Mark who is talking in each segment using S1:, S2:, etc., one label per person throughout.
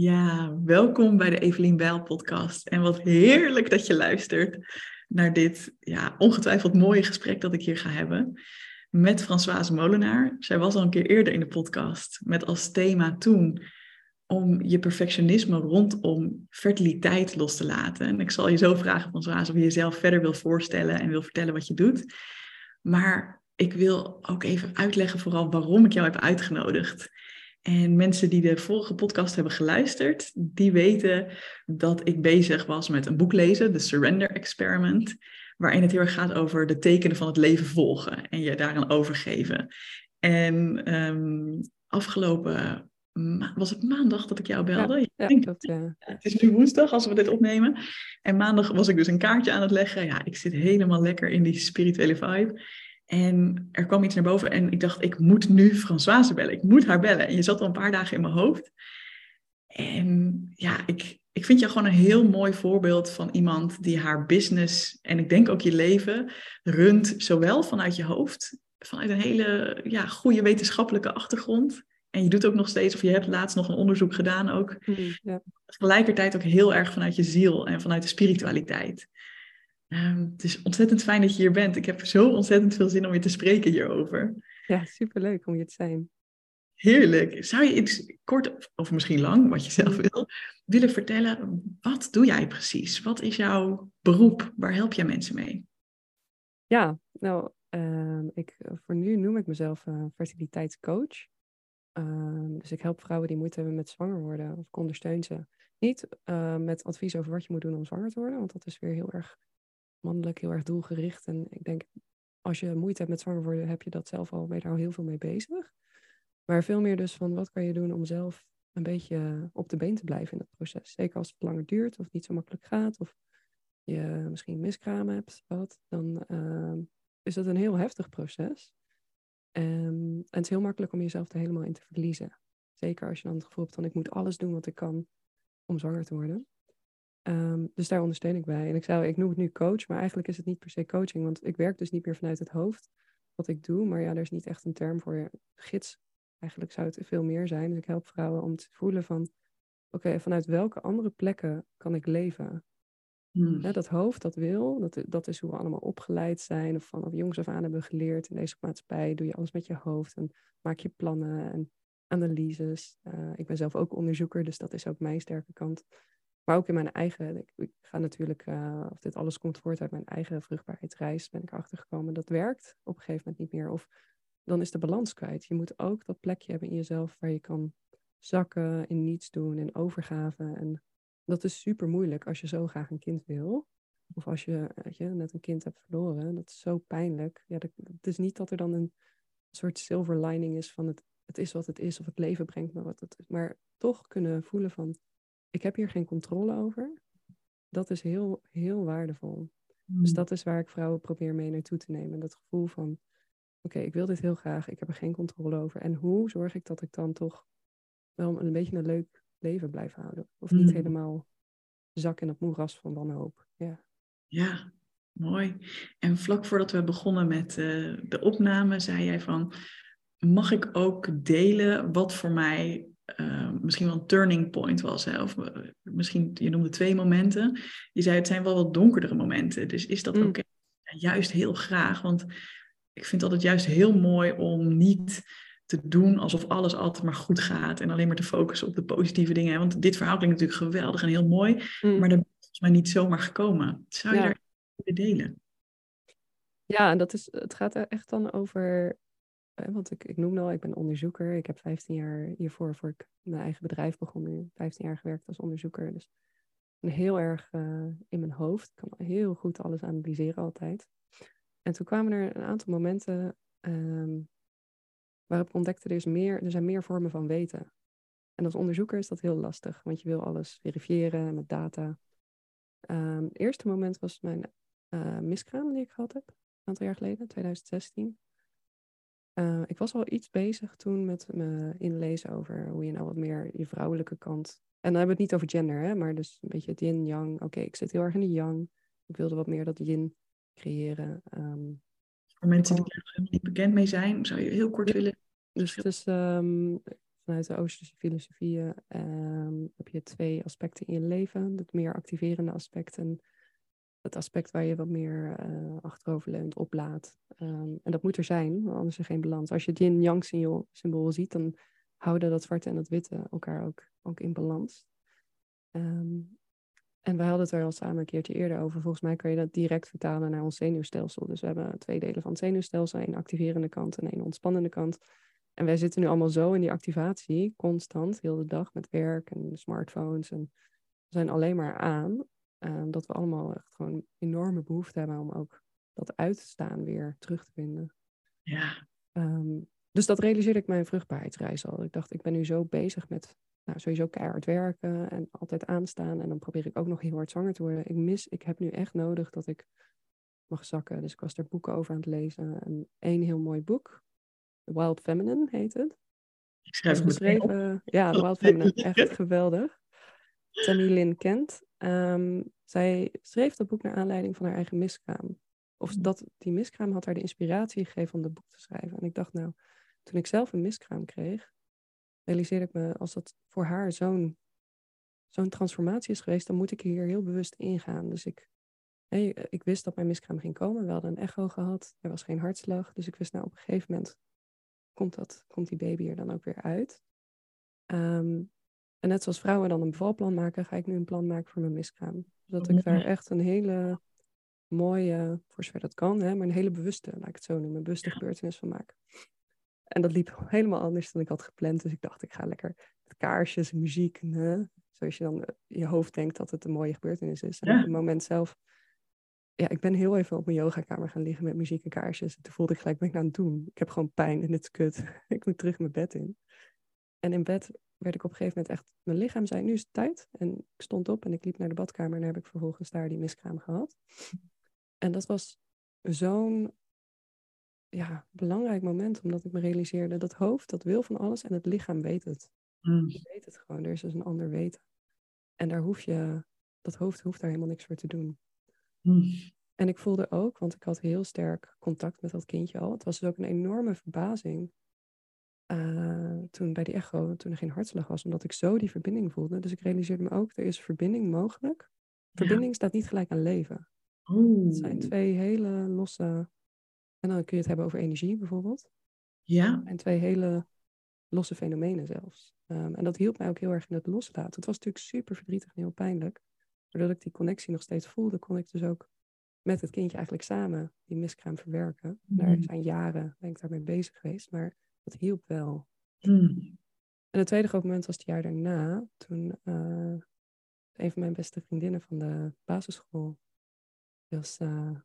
S1: Ja, welkom bij de Evelien Bijl podcast. En wat heerlijk dat je luistert naar dit ja, ongetwijfeld mooie gesprek dat ik hier ga hebben met Françoise Molenaar. Zij was al een keer eerder in de podcast met als thema toen om je perfectionisme rondom fertiliteit los te laten. En ik zal je zo vragen, Françoise, of je jezelf verder wil voorstellen en wil vertellen wat je doet. Maar ik wil ook even uitleggen vooral waarom ik jou heb uitgenodigd. En mensen die de vorige podcast hebben geluisterd, die weten dat ik bezig was met een boek lezen, The Surrender Experiment, waarin het heel erg gaat over de tekenen van het leven volgen en je daaraan overgeven. En um, afgelopen was het maandag dat ik jou belde? Ja,
S2: ja, denk, dat, ja.
S1: Het is nu woensdag als we dit opnemen. En maandag was ik dus een kaartje aan het leggen. Ja, ik zit helemaal lekker in die spirituele vibe. En er kwam iets naar boven en ik dacht, ik moet nu Françoise bellen. Ik moet haar bellen. En je zat al een paar dagen in mijn hoofd. En ja, ik, ik vind jou gewoon een heel mooi voorbeeld van iemand die haar business en ik denk ook je leven runt, zowel vanuit je hoofd, vanuit een hele ja, goede wetenschappelijke achtergrond. En je doet ook nog steeds, of je hebt laatst nog een onderzoek gedaan ook. Mm, ja. Tegelijkertijd ook heel erg vanuit je ziel en vanuit de spiritualiteit. Um, het is ontzettend fijn dat je hier bent. Ik heb zo ontzettend veel zin om je te spreken hierover.
S2: Ja, superleuk om je te zijn.
S1: Heerlijk. Zou je iets kort, of misschien lang, wat je zelf wil, willen vertellen? Wat doe jij precies? Wat is jouw beroep? Waar help jij mensen mee?
S2: Ja, nou, uh, ik, voor nu noem ik mezelf uh, fertiliteitscoach. Uh, dus ik help vrouwen die moeite hebben met zwanger worden, of ik ondersteun ze. Niet uh, met advies over wat je moet doen om zwanger te worden, want dat is weer heel erg mannelijk, heel erg doelgericht. En ik denk, als je moeite hebt met zwanger worden, heb je dat zelf al, ben al heel veel mee bezig. Maar veel meer dus van, wat kan je doen om zelf een beetje op de been te blijven in het proces. Zeker als het langer duurt of niet zo makkelijk gaat. Of je misschien miskramen hebt, wat, dan uh, is dat een heel heftig proces. Um, en het is heel makkelijk om jezelf er helemaal in te verliezen. Zeker als je dan het gevoel hebt van ik moet alles doen wat ik kan om zwanger te worden. Um, dus daar ondersteun ik bij. En ik, zou, ik noem het nu coach, maar eigenlijk is het niet per se coaching. Want ik werk dus niet meer vanuit het hoofd wat ik doe. Maar ja, er is niet echt een term voor gids. Eigenlijk zou het veel meer zijn. Dus ik help vrouwen om te voelen van... Oké, vanuit welke andere plekken kan ik leven? Hmm. dat hoofd, dat wil, dat, dat is hoe we allemaal opgeleid zijn. Of vanaf jongs af aan hebben geleerd in deze maatschappij. Doe je alles met je hoofd en maak je plannen en analyses. Uh, ik ben zelf ook onderzoeker, dus dat is ook mijn sterke kant. Maar ook in mijn eigen, ik, ga natuurlijk, uh, of dit alles komt voort uit mijn eigen vruchtbaarheidsreis, ben ik achtergekomen. Dat werkt op een gegeven moment niet meer. Of dan is de balans kwijt. Je moet ook dat plekje hebben in jezelf waar je kan zakken, in niets doen, in overgave. En dat is super moeilijk als je zo graag een kind wil. Of als je, weet je net een kind hebt verloren. Dat is zo pijnlijk. Ja, het is niet dat er dan een soort silver lining is van het, het is wat het is. Of het leven brengt me wat het is. Maar toch kunnen voelen van, ik heb hier geen controle over. Dat is heel, heel waardevol. Dus hmm. dat is waar ik vrouwen probeer mee naartoe te nemen. Dat gevoel van, oké, ik wil dit heel graag. Ik heb er geen controle over. En hoe zorg ik dat ik dan toch wel een beetje een leuk leven blijven houden. Of niet mm. helemaal zak in het moeras van wanhoop. Ja.
S1: ja, mooi. En vlak voordat we begonnen met uh, de opname, zei jij van, mag ik ook delen wat voor mij uh, misschien wel een turning point was? Hè? Of uh, misschien, je noemde twee momenten. Je zei, het zijn wel wat donkerdere momenten. Dus is dat mm. ook juist heel graag? Want ik vind het altijd juist heel mooi om niet te doen alsof alles altijd maar goed gaat en alleen maar te focussen op de positieve dingen. Want dit verhaal klinkt natuurlijk geweldig en heel mooi, mm. maar dat is volgens mij niet zomaar gekomen. Zou je daar willen delen?
S2: Ja, en dat is, het gaat er echt dan over, want ik, ik noemde al, ik ben onderzoeker. Ik heb 15 jaar hiervoor, voor ik mijn eigen bedrijf begon, nu 15 jaar gewerkt als onderzoeker. Dus heel erg uh, in mijn hoofd. Ik kan heel goed alles analyseren altijd. En toen kwamen er een aantal momenten um, waarop ik ontdekte er, is meer, er zijn meer vormen van weten. En als onderzoeker is dat heel lastig, want je wil alles verifiëren met data. Um, het eerste moment was mijn uh, miskraam die ik gehad heb, een aantal jaar geleden, 2016. Uh, ik was al iets bezig toen met me inlezen over hoe je nou wat meer je vrouwelijke kant. En dan hebben we het niet over gender, hè, maar dus een beetje het yin-yang. Oké, ik zit heel erg in de yang. Ik wilde wat meer dat yin creëren. Um,
S1: voor mensen die er niet bekend mee zijn, zou je heel kort willen.
S2: Dus het is um, vanuit de Oosterse filosofieën um, heb je twee aspecten in je leven. Het meer activerende aspect en het aspect waar je wat meer uh, achteroverleunt, oplaat. Um, en dat moet er zijn, anders is er geen balans. Als je het yin-yang symbool ziet, dan houden dat zwarte en dat witte elkaar ook, ook in balans. Um, en we hadden het er al samen een keertje eerder over. Volgens mij kan je dat direct vertalen naar ons zenuwstelsel. Dus we hebben twee delen van het zenuwstelsel. één activerende kant en één ontspannende kant. En wij zitten nu allemaal zo in die activatie, constant, heel de dag met werk en smartphones. En we zijn alleen maar aan. Uh, dat we allemaal echt gewoon enorme behoefte hebben om ook dat uitstaan weer terug te vinden.
S1: Ja.
S2: Um, dus dat realiseerde ik mijn vruchtbaarheidsreis al. Ik dacht, ik ben nu zo bezig met nou, sowieso keihard werken en altijd aanstaan. En dan probeer ik ook nog heel hard zwanger te worden. Ik mis, ik heb nu echt nodig dat ik mag zakken. Dus ik was er boeken over aan het lezen. En één heel mooi boek, The Wild Feminine heet het.
S1: Ik schrijf het
S2: geschreven. Ja, The Wild Feminine, echt geweldig. Tammy Lynn Kent. Um, zij schreef dat boek naar aanleiding van haar eigen miskraam. Of dat, die miskraam had haar de inspiratie gegeven om dat boek te schrijven. En ik dacht nou, toen ik zelf een miskraam kreeg, realiseerde ik me, als dat voor haar zo'n zo'n transformatie is geweest, dan moet ik hier heel bewust ingaan. Dus ik, ik wist dat mijn miskraam ging komen. We hadden een echo gehad, er was geen hartslag. Dus ik wist, nou op een gegeven moment komt, dat, komt die baby er dan ook weer uit. Ehm, en net zoals vrouwen dan een bevalplan maken, ga ik nu een plan maken voor mijn miskraam. Zodat ik daar echt een hele mooie, voor zover dat kan, hè, maar een hele bewuste, laat ik het zo noemen, bewuste gebeurtenis van maak. En dat liep helemaal anders dan ik had gepland. Dus ik dacht, ik ga lekker met kaarsjes, muziek. hè, zoals je dan in je hoofd denkt dat het een mooie gebeurtenis is. En op het moment zelf, ja, ik ben heel even op mijn yogakamer gaan liggen met muziek en kaarsjes. En toen voelde ik gelijk, ben ik aan het doen? Ik heb gewoon pijn en dit is kut. ik moet terug mijn bed in. En in bed werd ik op een gegeven moment echt, mijn lichaam zei, nu is het tijd. En ik stond op en ik liep naar de badkamer en heb ik vervolgens daar die miskraam gehad. En dat was zo'n ja, belangrijk moment, omdat ik me realiseerde dat hoofd, dat wil van alles en het lichaam weet het. Mm. weet het gewoon, er is dus een ander weten. En daar hoef je, dat hoofd hoeft daar helemaal niks voor te doen. Mm. En ik voelde ook, want ik had heel sterk contact met dat kindje al. Het was dus ook een enorme verbazing toen bij die echo, toen er geen hartslag was, omdat ik zo die verbinding voelde. Dus ik realiseerde me ook, er is verbinding mogelijk. Verbinding staat niet gelijk aan leven. Het zijn twee hele losse en dan kun je het hebben over energie bijvoorbeeld.
S1: Ja.
S2: En twee hele losse fenomenen zelfs. Um, en dat hielp mij ook heel erg in het loslaten. Het was natuurlijk super verdrietig en heel pijnlijk. Doordat ik die connectie nog steeds voelde, kon ik dus ook met het kindje eigenlijk samen die miskraam verwerken. Mm. Daar zijn jaren ben ik daarmee bezig geweest, maar dat hielp wel. Mm. En het tweede groot moment was het jaar daarna, toen uh, een van mijn beste vriendinnen van de basisschool was uh,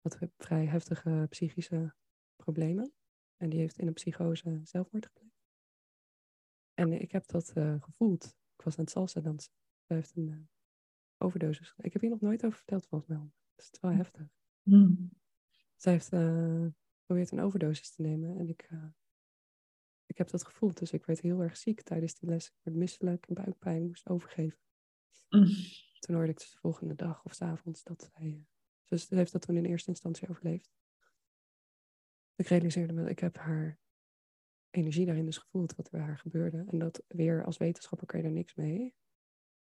S2: had vrij heftige psychische problemen. En die heeft in een psychose zelfmoord gepleegd. En ik heb dat uh, gevoeld. Ik was aan het salsa dansen. Zij heeft een overdosis. Ik heb hier nog nooit over verteld volgens mij. Het is wel heftig. Mm. Zij heeft geprobeerd een overdosis te nemen. En ik, ik heb dat gevoeld. Dus ik werd heel erg ziek tijdens die les. Ik werd misselijk buikpijn. moest overgeven. Mm. Toen hoorde ik dus de volgende dag of s avonds dat zij dus ze heeft dat toen in eerste instantie overleefd. Ik realiseerde me, ik heb haar energie daarin dus gevoeld wat er bij haar gebeurde. En dat weer als wetenschapper kan je er niks mee.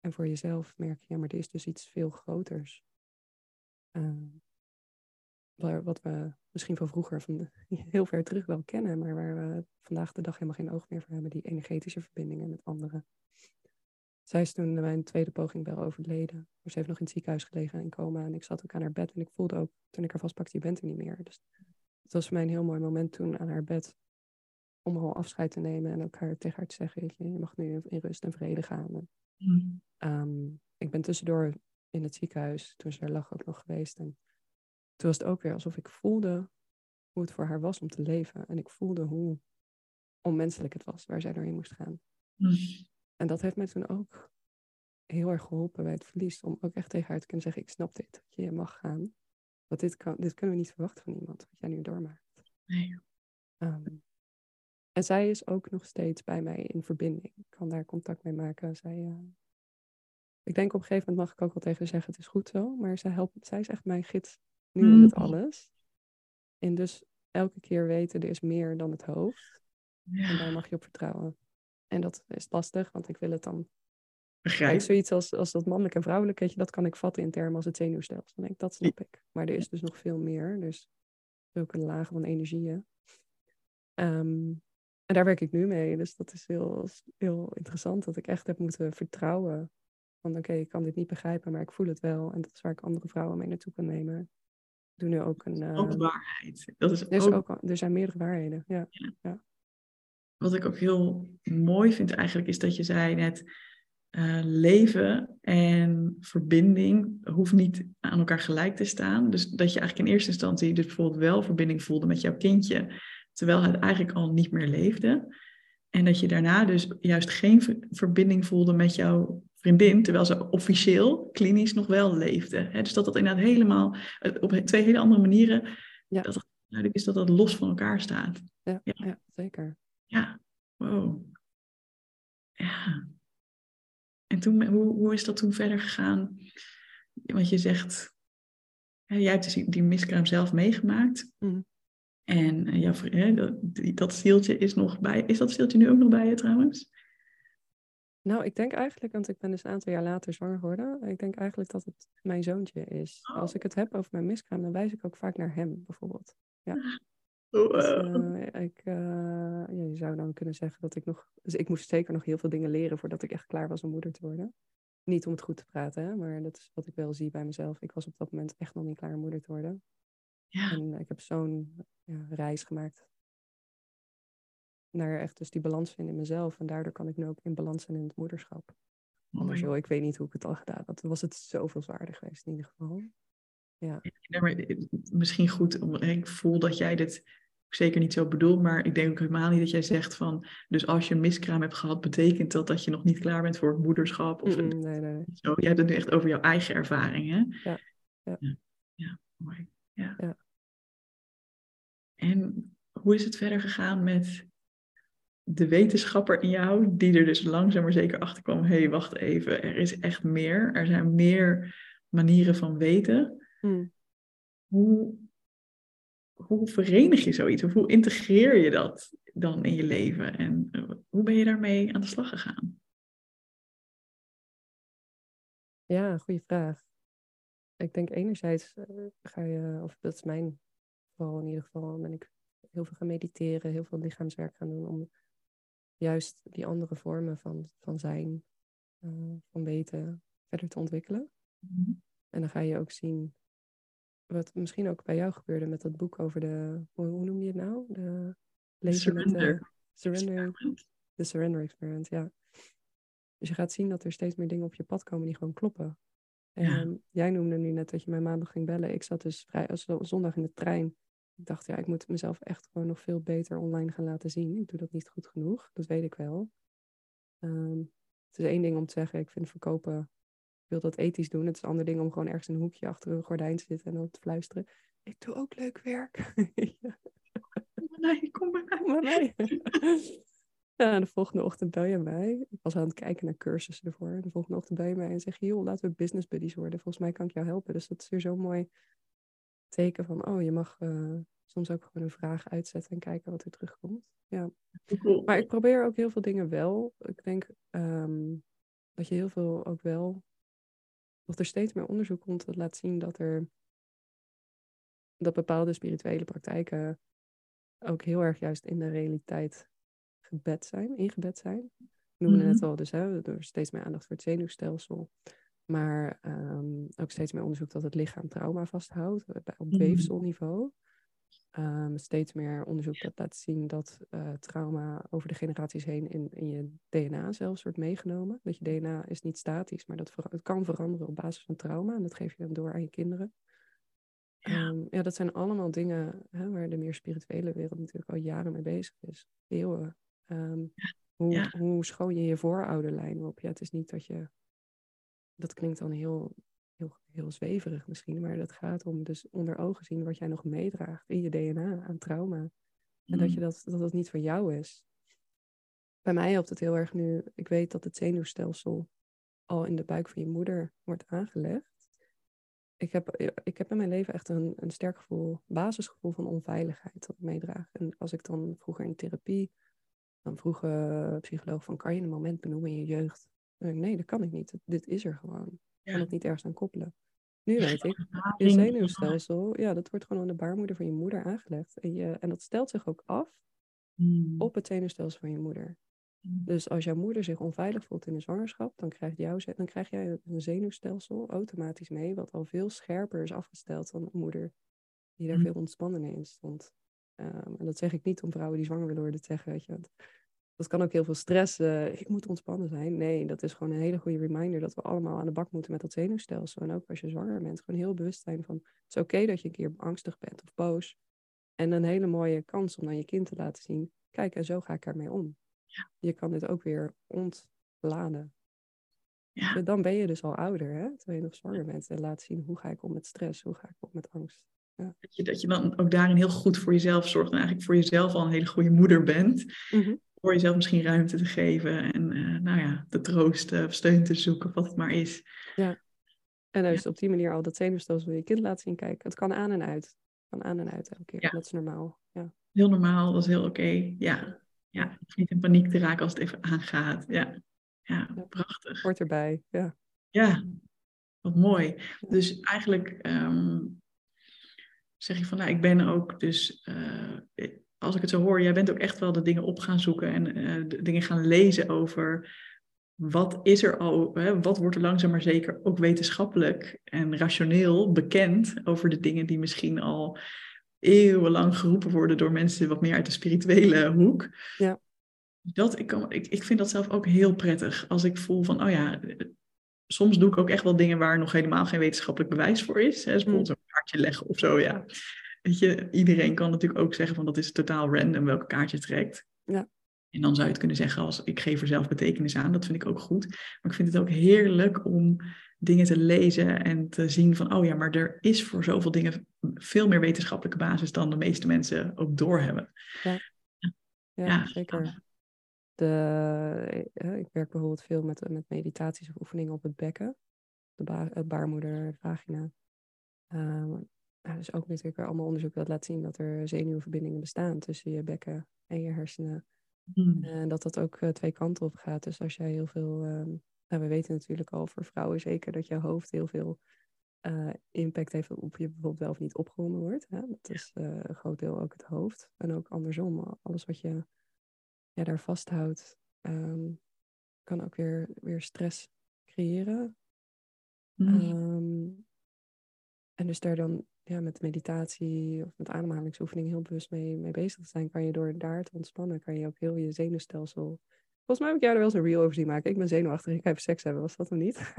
S2: En voor jezelf merk je, ja, maar er is dus iets veel groters. Uh, wat we misschien van vroeger, van heel ver terug wel kennen, maar waar we vandaag de dag helemaal geen oog meer voor hebben, die energetische verbindingen met anderen. Zij is toen mijn tweede poging wel overleden. Maar ze heeft nog in het ziekenhuis gelegen in coma. En ik zat ook aan haar bed. En ik voelde ook, toen ik haar vastpakte, je bent er niet meer. Dus het was voor mij een heel mooi moment toen aan haar bed. Om al afscheid te nemen. En ook haar, tegen haar te zeggen, je, je mag nu in rust en vrede gaan. Mm. Ehm, ik ben tussendoor in het ziekenhuis, toen ze er lag, ook nog geweest. En toen was het ook weer alsof ik voelde hoe het voor haar was om te leven. En ik voelde hoe onmenselijk het was waar zij doorheen moest gaan. Mm. En dat heeft mij toen ook heel erg geholpen bij het verlies. Om ook echt tegen haar te kunnen zeggen, ik snap dit. Dat je mag gaan. Want dit, kan, dit kunnen we niet verwachten van iemand. Wat jij nu doormaakt.
S1: Nee.
S2: Ehm, en zij is ook nog steeds bij mij in verbinding. Ik kan daar contact mee maken. Zij, uh, ik denk op een gegeven moment mag ik ook wel tegen haar zeggen, het is goed zo. Maar zij, helpt, zij is echt mijn gids nu in het mm. alles. En dus elke keer weten, er is meer dan het hoofd. Ja. En daar mag je op vertrouwen. En dat is lastig, want ik wil het dan
S1: begrijp.
S2: zoiets als, als dat mannelijk en vrouwelijk, weet je, dat kan ik vatten in termen als het zenuwstelsel. Dan denk ik, dat snap ik. Maar er is dus nog veel meer. Dus zulke lagen van energieën. Ehm, en daar werk ik nu mee. Dus dat is heel, heel interessant dat ik echt heb moeten vertrouwen. Van oké, ik kan dit niet begrijpen, maar ik voel het wel. En dat is waar ik andere vrouwen mee naartoe kan nemen. Ik doe nu ook een...
S1: ook
S2: ehm,
S1: waarheid. Dat is
S2: er, is
S1: ook,
S2: ook, er zijn meerdere waarheden, ja. ja.
S1: Wat ik ook heel mooi vind eigenlijk, is dat je zei net... eh, leven en verbinding hoeft niet aan elkaar gelijk te staan. Dus dat je eigenlijk in eerste instantie dus bijvoorbeeld wel verbinding voelde met jouw kindje, terwijl het eigenlijk al niet meer leefde. En dat je daarna dus juist geen ver- verbinding voelde met jouw vriendin, terwijl ze officieel, klinisch nog wel leefde. Hè? Dus dat dat inderdaad helemaal, eh, op twee hele andere manieren,
S2: Ja.
S1: dat het duidelijk is dat dat los van elkaar staat.
S2: Ja,
S1: Ja.
S2: ja. zeker.
S1: Ja, wow. Ja. En toen, hoe, hoe is dat toen verder gegaan? Want je zegt, hè, jij hebt dus die, miskraam zelf meegemaakt.
S2: Mhm.
S1: En eh, jouw, hè, dat, dat zieltje is nog bij. Is dat zieltje nu ook nog bij je trouwens?
S2: Nou, ik denk eigenlijk, want ik ben dus een aantal jaar later zwanger geworden. Ik denk eigenlijk dat het mijn zoontje is.
S1: Oh.
S2: Als ik het heb over mijn miskraam, dan wijs ik ook vaak naar hem, bijvoorbeeld.
S1: Oh,
S2: Dus,
S1: wow.
S2: eh, ik, eh, ja, je zou dan kunnen zeggen dat ik nog... Dus ik moest zeker nog heel veel dingen leren voordat ik echt klaar was om moeder te worden. Niet om het goed te praten, hè, maar dat is wat ik wel zie bij mezelf. Ik was op dat moment echt nog niet klaar om moeder te worden.
S1: ja.
S2: En ik heb zo'n ja, reis gemaakt naar echt dus die balans vinden in mezelf. En daardoor kan ik nu ook in balans zijn in het moederschap. Anders,
S1: mooi.
S2: joh, ik weet niet hoe ik het al gedaan had. Dan was het zoveel zwaarder geweest in ieder geval. Ja,
S1: Ja, maar eh, misschien goed, om- ik voel dat jij dit zeker niet zo bedoelt, maar ik denk ook helemaal niet dat jij zegt van, dus als je een miskraam hebt gehad, betekent dat dat je nog niet klaar bent voor het moederschap? Of
S2: nee, nee.
S1: zo. Jij hebt het nu echt over jouw eigen ervaring, hè?
S2: Ja, ja.
S1: Ja, ja, mooi. Ja.
S2: Ja.
S1: En hoe is het verder gegaan met de wetenschapper in jou, die er dus langzaam maar zeker achter kwam, hé, hey, wacht even, er is echt meer, er zijn meer manieren van weten.
S2: Mm.
S1: Hoe, hoe verenig je zoiets? Of hoe integreer je dat dan in je leven? En eh, hoe ben je daarmee aan de slag gegaan?
S2: Ja, goede vraag. Ik denk enerzijds eh, ga je, of dat is mijn geval in ieder geval, ben ik heel veel gaan mediteren, heel veel lichaamswerk gaan doen om juist die andere vormen van, van zijn, eh, van weten, verder te ontwikkelen. En dan ga je ook zien wat misschien ook bij jou gebeurde met dat boek over de, hoe, hoe noem je het nou? De leven met de
S1: Surrender.
S2: surrender, de surrender experiment, ja. Dus je gaat zien dat er steeds meer dingen op je pad komen die gewoon kloppen. En
S1: Ja.
S2: jij noemde nu net dat je mij maandag ging bellen. Ik zat dus vrij, als- zondag in de trein. Ik dacht, ja, ik moet mezelf echt gewoon nog veel beter online gaan laten zien. Ik doe dat niet goed genoeg, dat weet ik wel. Ehm, het is één ding om te zeggen, ik vind verkopen, ik wil dat ethisch doen. Het is een ander ding om gewoon ergens in een hoekje achter een gordijn te zitten en dan te fluisteren. Ik doe ook leuk werk. Ja,
S1: Nee, kom maar.
S2: kom maar mee. Ja, en de volgende ochtend bel je mij. Ik was aan het kijken naar cursussen ervoor. De volgende ochtend bel je mij en zeg je, joh, laten we business buddies worden. Volgens mij kan ik jou helpen. Dus dat is weer zo'n mooi teken van, oh, je mag eh, soms ook gewoon een vraag uitzetten en kijken wat er terugkomt. Ja. Maar ik probeer ook heel veel dingen wel. Ik denk ehm, dat je heel veel ook wel, of er steeds meer onderzoek komt dat laat zien dat er, dat bepaalde spirituele praktijken ook heel erg juist in de realiteit gebed zijn, ingebed zijn. We noemen het net al, dus hè, er is steeds meer aandacht voor het zenuwstelsel. Maar ehm, ook steeds meer onderzoek dat het lichaam trauma vasthoudt eh, op
S1: Mhm.
S2: weefselniveau. Ehm, steeds meer onderzoek dat laat zien dat eh, trauma over de generaties heen in, in je DNA zelfs wordt meegenomen. Dat je DNA is niet statisch, maar dat het kan veranderen op basis van trauma. En dat geef je dan door aan je kinderen.
S1: Ja.
S2: Ja, ja dat zijn allemaal dingen hè, waar de meer spirituele wereld natuurlijk al jaren mee bezig is. Eeuwen. Ehm, hoe,
S1: Ja.
S2: hoe schoon je je voorouderlijn op? Ja, het is niet dat je... Dat klinkt dan heel, heel, heel zweverig misschien, maar dat gaat om dus onder ogen zien wat jij nog meedraagt in je DNA aan trauma. En dat, je dat, dat het niet van jou is. Bij mij helpt het heel erg nu. Ik weet dat het zenuwstelsel al in de buik van je moeder wordt aangelegd. Ik heb, ik heb in mijn leven echt een, een sterk gevoel, basisgevoel van onveiligheid dat ik meedraag. En als ik dan vroeger in therapie, dan vroeg een psycholoog van, kan je een moment benoemen in je jeugd Nee, dat kan ik niet. Dit is er gewoon. Ik kan het niet ergens aan koppelen. Nu
S1: Je
S2: weet ik, je zenuwstelsel, ja, dat wordt gewoon aan de baarmoeder van je moeder aangelegd. En, je, en dat stelt zich ook af
S1: Hmm.
S2: op het zenuwstelsel van je moeder.
S1: Hmm.
S2: Dus als jouw moeder zich onveilig voelt in de zwangerschap, dan, krijgt jouw, ze- dan krijg jij een zenuwstelsel automatisch mee, wat al veel scherper is afgesteld dan een moeder die daar
S1: Mm.
S2: veel ontspannender in stond. Ehm, en dat zeg ik niet om vrouwen die zwanger willen worden te zeggen, weet je. want dat kan ook heel veel stress. ik moet ontspannen zijn. Nee, dat is gewoon een hele goede reminder dat we allemaal aan de bak moeten met dat zenuwstelsel. En ook als je zwanger bent, gewoon heel bewust zijn van het is oké dat je een keer angstig bent of boos. En een hele mooie kans om aan je kind te laten zien, kijk, en zo ga ik ermee om. Je kan dit ook weer ontladen.
S1: Ja.
S2: Ja, Dan ben je dus al ouder, hè? terwijl je nog zwanger bent. En laat zien hoe ga ik om met stress, hoe ga ik om met angst.
S1: Dat je, dat je dan ook daarin heel goed voor jezelf zorgt en eigenlijk voor jezelf al een hele goede moeder bent.
S2: Mhm.
S1: Voor jezelf misschien ruimte te geven en eh, nou ja, te troosten of steun te zoeken, wat het maar is.
S2: En dus op die manier al dat zenuwstelsel je kind laten zien. Kijk, het kan aan en uit. Het kan aan en uit elke keer.
S1: Ja.
S2: Dat is normaal. Ja.
S1: Heel normaal, dat is heel oké. Ja. ja, niet in paniek te raken als het even aangaat. Ja, ja
S2: Ja.
S1: prachtig.
S2: Hoort erbij. Ja.
S1: Ja, wat mooi. Dus eigenlijk ehm, zeg je van, nou, ik ben ook dus, eh, als ik het zo hoor, jij bent ook echt wel de dingen op gaan zoeken en eh, dingen gaan lezen over wat is er al, hè, wat wordt er langzaam maar zeker ook wetenschappelijk en rationeel bekend over de dingen die misschien al eeuwenlang geroepen worden door mensen wat meer uit de spirituele hoek.
S2: Ja.
S1: Dat, ik, kan, ik, ik vind dat zelf ook heel prettig. Als ik voel van, oh ja, soms doe ik ook echt wel dingen waar nog helemaal geen wetenschappelijk bewijs voor is. Hè, dus bijvoorbeeld
S2: Mm.
S1: een kaartje leggen of zo, ja. Weet je, iedereen kan natuurlijk ook zeggen van dat is totaal random welke kaart je trekt.
S2: Ja.
S1: En dan zou je het kunnen zeggen als ik geef er zelf betekenis aan. Dat vind ik ook goed. Maar ik vind het ook heerlijk om dingen te lezen en te zien van, oh ja, maar er is voor zoveel dingen veel meer wetenschappelijke basis dan de meeste mensen ook doorhebben.
S2: Ja,
S1: Ja.
S2: zeker. De, eh, ik werk bijvoorbeeld veel met, met meditaties of oefeningen op het bekken. De ba het baarmoeder, vagina. Ehm, ja, dus ook natuurlijk weer allemaal onderzoek dat laat zien dat er zenuwverbindingen bestaan tussen je bekken en je hersenen.
S1: Hmm.
S2: En dat dat ook eh, twee kanten op gaat. Dus als jij heel veel. ehm, nou, we weten natuurlijk al voor vrouwen zeker dat je hoofd heel veel eh, impact heeft op je bijvoorbeeld wel of niet opgewonden wordt. Hè? Dat is eh, een groot deel ook het hoofd. En ook andersom, alles wat je ja, daar vasthoudt, ehm, kan ook weer, weer stress creëren.
S1: Hmm.
S2: Ehm, en dus daar dan ja, met meditatie of met ademhalingsoefeningen heel bewust mee, mee bezig te zijn, kan je door daar te ontspannen, kan je ook heel je zenuwstelsel. Volgens mij heb ik jou er wel eens een reel over zien maken. Ik ben zenuwachtig, ik heb seks hebben, was dat hem niet?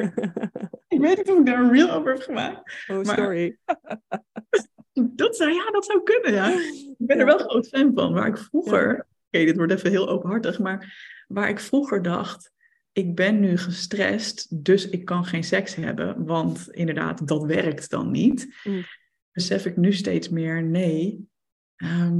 S1: Ik weet niet of ik daar een reel over heb gemaakt.
S2: oh,
S1: Maar-
S2: sorry.
S1: Dat zou, ja, dat zou kunnen, ja. Ik ben er wel groot fan van. Waar ik vroeger, oké, dit wordt even heel openhartig, maar waar ik vroeger dacht, ik ben nu gestrest, dus ik kan geen seks hebben, want inderdaad, dat werkt dan niet.
S2: Mm.
S1: Besef ik nu steeds meer, nee, ehm,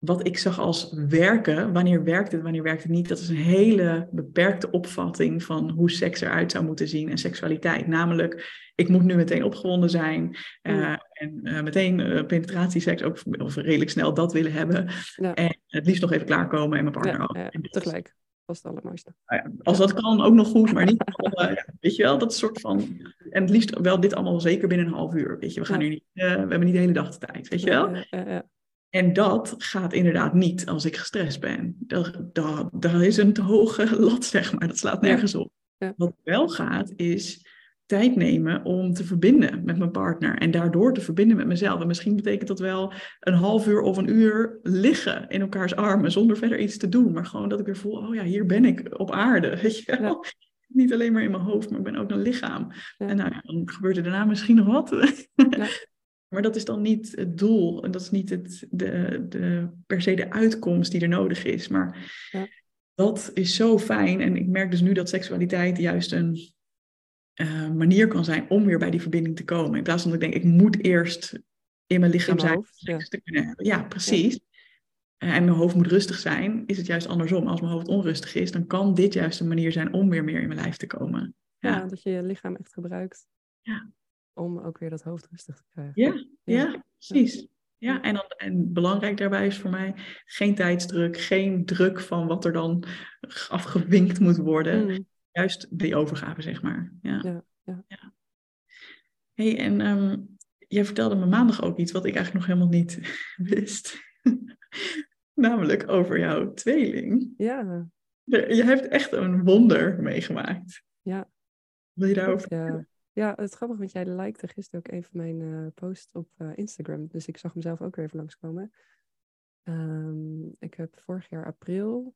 S1: wat ik zag als werken, wanneer werkt het, wanneer werkt het niet, dat is een hele beperkte opvatting van hoe seks eruit zou moeten zien en seksualiteit. Namelijk, ik moet nu meteen opgewonden zijn eh, en eh, meteen eh, penetratieseks, ook of redelijk snel dat willen hebben.
S2: Ja.
S1: En het liefst nog even klaarkomen en mijn partner
S2: Ja,
S1: ook.
S2: tegelijk. Was het allermooiste.
S1: nou ja, als dat kan, ook nog goed, maar niet alle, ja, weet je wel, dat soort van, en het liefst wel dit allemaal zeker binnen een half uur, weet je, we gaan nu niet, eh, we hebben niet de hele dag de tijd, weet je wel. En dat gaat inderdaad niet als ik gestrest ben. Dat, dat, dat is een te hoge lat, zeg maar. Dat slaat nergens op. Wat wel gaat, is tijd nemen om te verbinden met mijn partner. En daardoor te verbinden met mezelf. En misschien betekent dat wel een half uur of een uur liggen in elkaars armen. Zonder verder iets te doen. Maar gewoon dat ik weer voel, oh ja, hier ben ik op aarde. Weet je wel? Niet alleen maar in mijn hoofd, maar ik ben ook een lichaam.
S2: Ja.
S1: En nou dan gebeurt er daarna misschien nog wat.
S2: Ja.
S1: Maar dat is dan niet het doel en dat is niet het, de, de, per se de uitkomst die er nodig is. Maar dat is zo fijn. En ik merk dus nu dat seksualiteit juist een eh, manier kan zijn om weer bij die verbinding te komen. In plaats van dat ik denk, ik moet eerst in mijn lichaam
S2: In mijn
S1: zijn
S2: hoofd,
S1: hebben. Ja, precies. Eh, en mijn hoofd moet rustig zijn, is het juist andersom. Als mijn hoofd onrustig is, dan kan dit juist een manier zijn om weer meer in mijn lijf te komen.
S2: Ja,
S1: Ja,
S2: dat je je lichaam echt gebruikt.
S1: Ja.
S2: Om ook weer dat hoofd rustig te krijgen.
S1: ja, ja, precies. Ja,
S2: Ja.
S1: en, dan, en belangrijk daarbij is voor mij geen tijdsdruk, geen druk van wat er dan afgewinkt moet worden.
S2: Mm,
S1: juist die overgave, zeg maar. Ja.
S2: Ja, ja.
S1: ja. hey, en ehm, jij vertelde me maandag ook iets wat ik eigenlijk nog helemaal niet wist. Namelijk over jouw tweeling.
S2: Ja.
S1: Je hebt echt een wonder meegemaakt.
S2: Ja.
S1: Wil je daarover
S2: ja. Ja, het grappige, want jij likte gisteren ook een van mijn uh, posts op uh, Instagram. Dus ik zag hem zelf ook weer even langskomen. Um, ik heb vorig jaar april,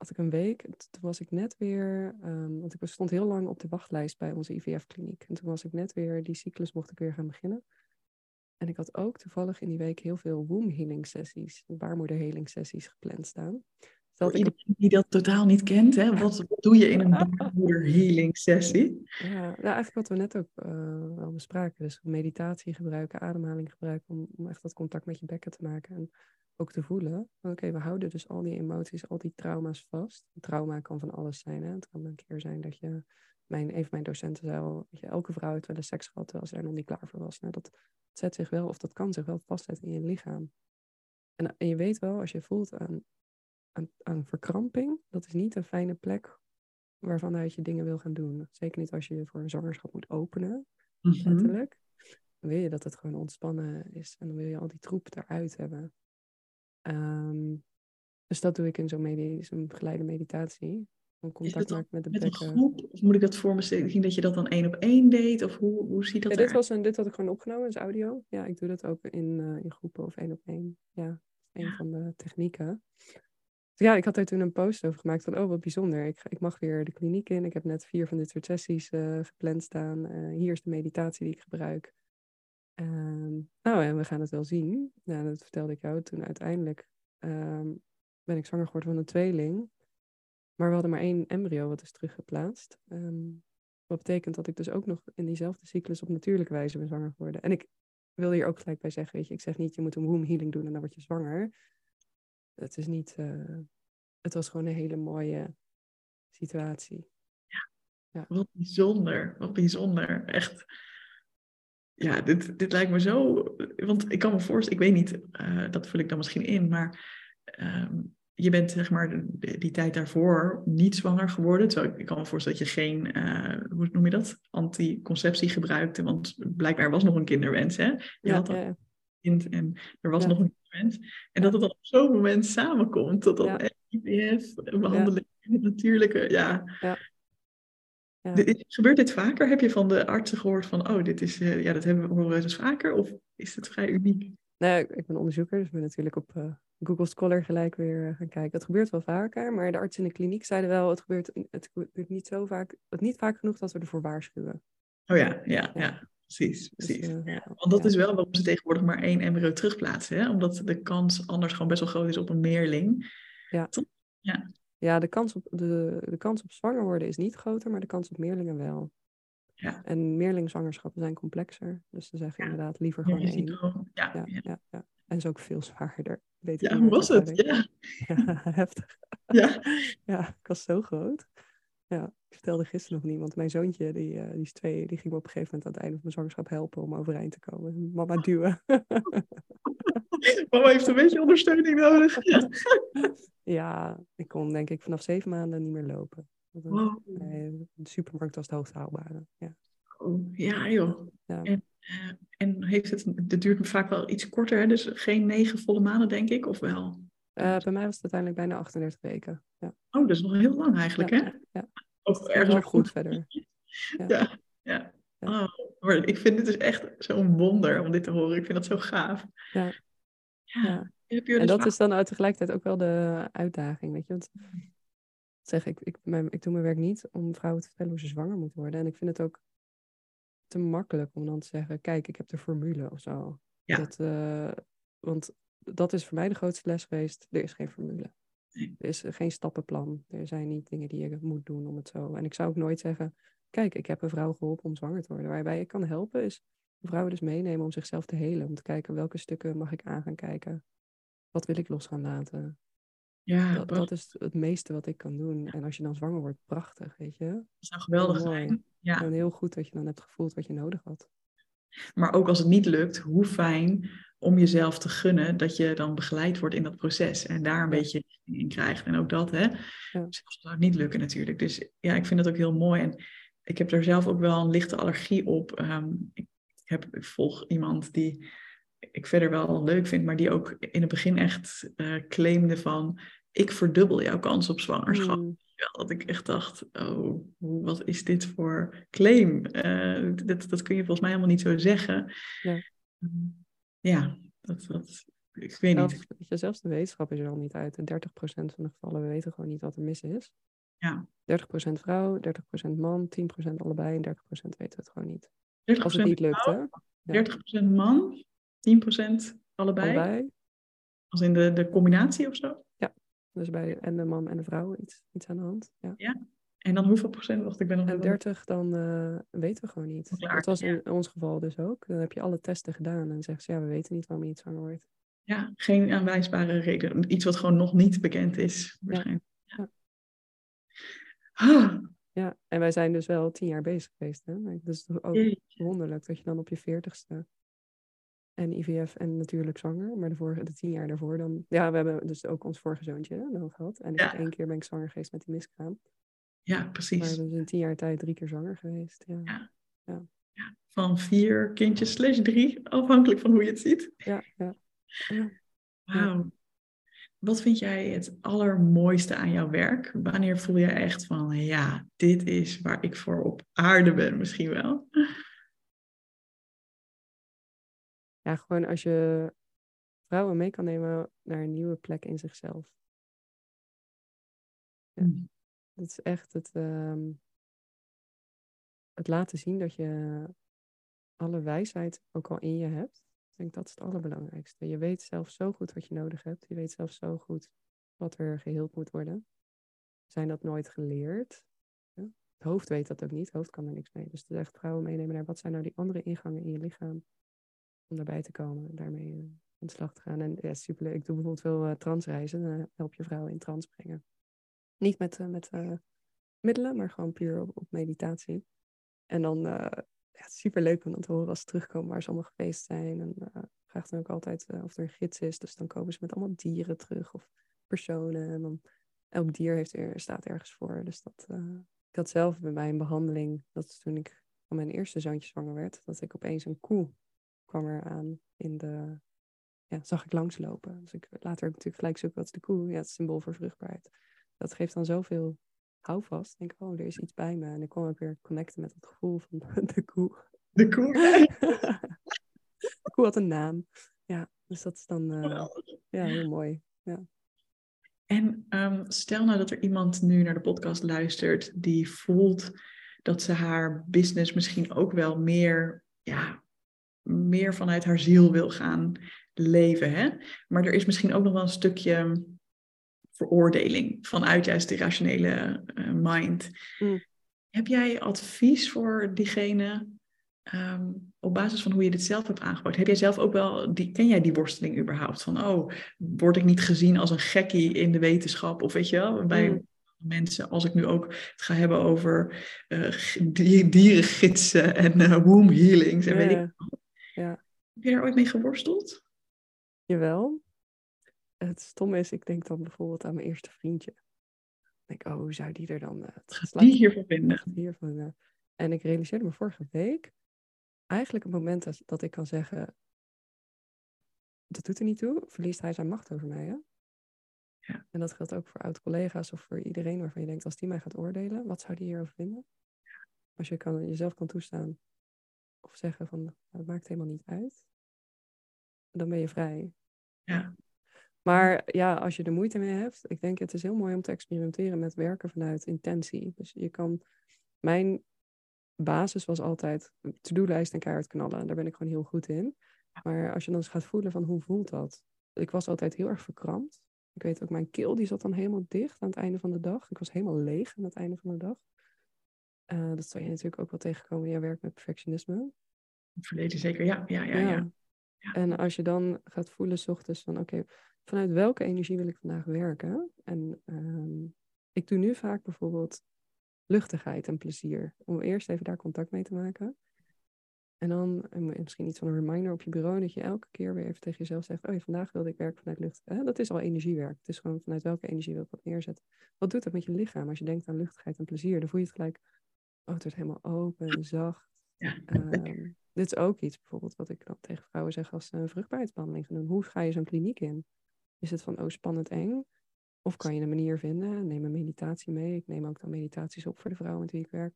S2: had ik een week, toen was ik net weer, um, want ik stond heel lang op de wachtlijst bij onze IVF-kliniek. En toen was ik net weer, die cyclus mocht ik weer gaan beginnen. En ik had ook toevallig in die week heel veel womb healing sessies, baarmoeder sessies gepland staan.
S1: Voor iedereen die dat totaal niet kent, hè? Wat, doe je in een baarmoeder healing sessie?
S2: Ja, nou eigenlijk wat we net ook uh, al bespraken. Dus meditatie gebruiken, ademhaling gebruiken om, om echt dat contact met je bekken te maken. En ook te voelen. Oké, we houden dus al die emoties, al die trauma's vast. Trauma kan van alles zijn. Hè? Het kan een keer zijn dat je, mijn, een van mijn docenten zei al, je, elke vrouw heeft wel eens seks gehad terwijl ze er nog niet klaar voor was. Nou, dat zet zich wel, of dat kan zich wel vastzetten in je lichaam. En, en je weet wel, als je voelt aan aan, aan verkramping, dat is niet een fijne plek waarvan je dingen wil gaan doen. Zeker niet als je je voor een zwangerschap moet openen, mm letterlijk. Dan wil je dat het gewoon ontspannen is en dan wil je al die troep eruit hebben. Ehm, dus dat doe ik in zo'n zo begeleide meditatie. Contact maken met de met bekken.
S1: groep? Of moet ik dat voor me zien dat je dat dan één op één deed? Of hoe, hoe ziet dat
S2: ja, dit, was een, dit had ik gewoon opgenomen als audio. Ja, ik doe dat ook in, uh, in groepen of één op één. Ja, een ja. van de technieken ja, ik had daar toen een post over gemaakt van, oh wat bijzonder. Ik, ik mag weer de kliniek in. Ik heb net vier van dit soort sessies uh, gepland staan. Uh, hier is de meditatie die ik gebruik. Um, nou, en we gaan het wel zien. Nou, dat vertelde ik jou toen uiteindelijk. Um, ben ik zwanger geworden van een tweeling. Maar we hadden maar één embryo wat is teruggeplaatst. Um, wat betekent dat ik dus ook nog in diezelfde cyclus op natuurlijke wijze ben zwanger geworden. En ik wil hier ook gelijk bij zeggen, weet je, ik zeg niet je moet een womb healing doen en dan word je zwanger het is niet. Uh, het was gewoon een hele mooie situatie.
S1: Ja. ja. Wat bijzonder. Wat bijzonder. Echt. Ja, dit, dit lijkt me zo. Want ik kan me voorstellen, ik weet niet, uh, dat vul ik dan misschien in, maar. Um, je bent zeg maar die tijd daarvoor niet zwanger geworden. Terwijl ik kan me voorstellen dat je geen, uh, hoe noem je dat, anticonceptie gebruikte. Want blijkbaar was nog een kinderwens, hè? Je
S2: ja, had ja.
S1: kind en er was nog een en dat het dan op zo'n moment samenkomt. Dat dan ja. IVF-behandeling, ja. natuurlijke, ja. Ja. gebeurt dit vaker? Heb je van de artsen gehoord van, oh, dit is, uh, ja, dat hebben we horen eens vaker? Of is het vrij uniek?
S2: Nee, ik ben onderzoeker, dus ben natuurlijk op uh, Google Scholar gelijk weer uh, gaan kijken. Het gebeurt wel vaker, maar de artsen in de kliniek zeiden wel, het gebeurt, het gebeurt niet zo vaak, het niet vaak genoeg dat we ervoor waarschuwen.
S1: Oh ja, ja, ja precies. Dus, precies. Want dat is wel waarom ze tegenwoordig maar één embryo terugplaatsen. Hè? Omdat de kans anders gewoon best wel groot is op een meerling.
S2: Ja. Ja, ja de, kans op, de, de kans op zwanger worden is niet groter, maar de kans op meerlingen wel. Ja. En meerlingzwangerschappen zijn complexer. Dus ze zeggen ja. inderdaad liever gewoon één. Ja, ja, ja. ja, En is ook veel zwaarder.
S1: Weet ja, hoe was het? Ja.
S2: ja, heftig.
S1: Ja.
S2: ja, ik was zo groot. Ja, ik vertelde gisteren nog niet, want mijn zoontje, die, uh, die is twee, die ging me op een gegeven moment aan het einde van mijn zwangerschap helpen om overeind te komen. Mama duwen.
S1: Mama heeft een beetje ondersteuning nodig.
S2: ja, ik kon denk ik vanaf zeven maanden niet meer lopen. Wow. de supermarkt was het hoogst haalbare. Ja,
S1: oh, ja joh. Ja. En, uh, en heeft het, het duurt vaak wel iets korter, hè? dus geen negen volle maanden denk ik, of wel?
S2: Uh, bij mij was het uiteindelijk bijna 38 weken. Ja.
S1: Oh, dat is nog heel lang eigenlijk,
S2: ja,
S1: hè?
S2: Of ergens goed, goed verder.
S1: Ja, ja. Oh, maar ik vind dit dus echt zo'n wonder om dit te horen. Ik vind dat zo gaaf.
S2: Ja. ja. En dat is dan tegelijkertijd ook wel de uitdaging, weet je. Want zeg ik, ik, mijn, ik doe mijn werk niet om vrouwen te vertellen hoe ze zwanger moeten worden. En ik vind het ook te makkelijk om dan te zeggen, kijk, ik heb de formule of zo. Ja. Dat, uh, want dat is voor mij de grootste les geweest. Er is geen formule. Er is geen stappenplan. Er zijn niet dingen die je moet doen om het zo. En ik zou ook nooit zeggen: Kijk, ik heb een vrouw geholpen om zwanger te worden. Waarbij ik kan helpen is vrouwen dus meenemen om zichzelf te helen. Om te kijken welke stukken mag ik aan gaan kijken. Wat wil ik los gaan laten? Ja, dat, dat, is het meeste wat ik kan doen. En als je dan zwanger wordt, prachtig, weet je. Dat
S1: zou geweldig zijn. Ja.
S2: En heel goed dat je dan hebt gevoeld wat je nodig had.
S1: Maar ook als het niet lukt, hoe fijn om jezelf te gunnen dat je dan begeleid wordt in dat proces en daar een
S2: Ja.
S1: beetje in krijgt. En ook dat, hè,
S2: Ja.
S1: zou het niet lukken natuurlijk. Dus ja, ik vind dat ook heel mooi. En ik heb er zelf ook wel een lichte allergie op. Ehm, ik, heb, ik volg iemand die ik verder wel leuk vind, maar die ook in het begin echt eh, claimde van ik verdubbel jouw kans op zwangerschap.
S2: Mm,
S1: Ja, dat ik echt dacht, oh, wat is dit voor claim? Eh, dat, dat kun je volgens mij helemaal niet zo zeggen.
S2: Ja.
S1: Mm, Ja, dat, dat, ik weet
S2: zelfs,
S1: niet.
S2: weet je, zelfs de wetenschap is er al niet uit. En 30% van de gevallen, we weten gewoon niet wat er mis is.
S1: Ja.
S2: 30% vrouw, 30% man, 10% allebei en 30% weten we het gewoon niet.
S1: 30%
S2: Als het niet lukt, hè?
S1: vrouw, 30% man, 10% allebei.
S2: Allebei.
S1: Als in de, de combinatie of zo.
S2: Dus bij en de man en de vrouw iets, iets aan de hand. Ja.
S1: En dan hoeveel procent? Wacht, ik ben nog
S2: En
S1: wel-
S2: 30 dan eh, weten we gewoon niet.
S1: Klaar,
S2: Dat was
S1: ja.
S2: in ons geval dus ook. Dan heb je alle testen gedaan en zeggen ze ja, we weten niet waarom je niet zwanger wordt.
S1: Ja, geen aanwijsbare reden. Iets wat gewoon nog niet bekend is. Waarschijnlijk.
S2: Ja.
S1: Ah,
S2: Ja, en wij zijn dus wel tien jaar bezig geweest. Hè? Dus het is ook
S1: jeetje.
S2: wonderlijk dat je dan op je veertigste en IVF en natuurlijk zwanger, maar de, vorige, de tien jaar daarvoor dan... Ja, we hebben dus ook ons vorige zoontje dan gehad. En ik
S1: Ja.
S2: één keer ben ik zwanger geweest met die miskraam.
S1: Ja,
S2: Maar
S1: precies.
S2: we zijn in tien jaar tijd drie keer zwanger geweest. Ja,
S1: Ja.
S2: ja.
S1: Van vier kindjes slash drie, afhankelijk van hoe je het ziet.
S2: ja. ja. ja.
S1: Wauw. Wat vind jij het allermooiste aan jouw werk? Wanneer voel je echt van, ja, dit is waar ik voor op aarde ben misschien wel?
S2: Ja, gewoon als je vrouwen mee kan nemen naar een nieuwe plek in zichzelf. Ja.
S1: Mm.
S2: Dat is echt het, ehm, het laten zien dat je alle wijsheid ook al in je hebt. Ik denk dat is het allerbelangrijkste. Je weet zelf zo goed wat je nodig hebt. Je weet zelf zo goed wat er geheeld moet worden. Zijn dat nooit geleerd. Ja? Het hoofd weet dat ook niet. Het hoofd kan er niks mee. Dus het is echt vrouwen meenemen naar wat zijn nou die andere ingangen in je lichaam om daarbij te komen en daarmee eh, aan de slag te gaan. En ja, superleuk. Ik doe bijvoorbeeld veel eh, transreizen. Dan help je vrouwen in trans brengen. Niet met, eh, met eh, middelen, maar gewoon puur op, op meditatie. En dan uh, ja, superleuk om dan te horen als ze terugkomen waar ze allemaal geweest zijn. En uh, vraag dan ook altijd of er een gids is. Dus dan komen ze met allemaal dieren terug of personen. En dan elk dier heeft er, staat ergens voor. Dus dat, ik had zelf bij mij een behandeling. Dat toen ik van mijn eerste zoontje zwanger werd. Dat ik opeens een koe kwam eraan in de... Ja, zag ik langslopen. Dus ik later ook natuurlijk gelijk zoeken wat is de koe. Ja, het symbool voor vruchtbaarheid. Dat geeft dan zoveel houvast. Denk ik, oh, er is iets bij me. En ik kon ook weer connecten met het gevoel van de koe.
S1: De koe?
S2: de koe had een naam. Ja, dus dat is dan uh, ja, heel mooi. Ja.
S1: En um, stel nou dat er iemand nu naar de podcast luistert die voelt dat ze haar business misschien ook wel meer, ja, meer vanuit haar ziel wil gaan leven. Hè? Maar er is misschien ook nog wel een stukje veroordeling vanuit juist de rationele uh, mind.
S2: Mm.
S1: Heb jij advies voor diegene um, op basis van hoe je dit zelf hebt aangepakt? Heb jij zelf ook wel, die, ken jij die worsteling überhaupt? Van, oh, word ik niet gezien als een gekkie in de wetenschap? Of weet je wel, bij mm. mensen, als ik nu ook het ga hebben over uh, dierengidsen en uh, womb healings en weet ik
S2: ja.
S1: Heb je daar ooit mee geworsteld?
S2: Jawel. Het stomme is, ik denk dan bijvoorbeeld aan mijn eerste vriendje. Ik denk, oh, hoe zou die er dan... Uh,
S1: gaat die hiervan vinden?
S2: Hiervan, uh, en ik realiseerde me vorige week eigenlijk het moment dat, dat ik kan zeggen... Dat doet er niet toe, verliest hij zijn macht over mij, hè?
S1: Ja.
S2: En dat geldt ook voor oud-collega's of voor iedereen waarvan je denkt... als die mij gaat oordelen, wat zou die hierover vinden? Als je kan, jezelf kan toestaan of zeggen van, het maakt helemaal niet uit. Dan ben je vrij.
S1: Ja.
S2: Maar ja, als je er moeite mee hebt, ik denk het is heel mooi om te experimenteren met werken vanuit intentie. Dus je kan, mijn basis was altijd to-do-lijst en keihard knallen. Daar ben ik gewoon heel goed in. Maar als je dan eens gaat voelen van hoe voelt dat? Ik was altijd heel erg verkrampt. Ik weet ook, mijn keel die zat dan helemaal dicht aan het einde van de dag. Ik was helemaal leeg aan het einde van de dag. Uh, dat zal je natuurlijk ook wel tegenkomen in je werk met perfectionisme.
S1: In het verleden zeker, ja. ja, ja, ja.
S2: ja. ja. En als je dan gaat voelen s ochtends van oké, okay, vanuit welke energie wil ik vandaag werken? En um, ik doe nu vaak bijvoorbeeld luchtigheid en plezier. Om eerst even daar contact mee te maken. En dan misschien iets van een reminder op je bureau, dat je elke keer weer even tegen jezelf zegt, oh vandaag wilde ik werken vanuit lucht. Dat is al energiewerk. Het is gewoon vanuit welke energie wil ik wat neerzetten. Wat doet dat met je lichaam? Als je denkt aan luchtigheid en plezier, dan voel je het gelijk, oh het wordt helemaal open en zacht. Ja. Um, dit is ook iets bijvoorbeeld wat ik dan tegen vrouwen zeg als ze een vruchtbaarheidsbehandeling gaan doen. Hoe ga je zo'n kliniek in? Is het van, oh spannend eng? Of kan je een manier vinden? Neem een meditatie mee. Ik neem ook dan meditaties op voor de vrouwen met wie ik werk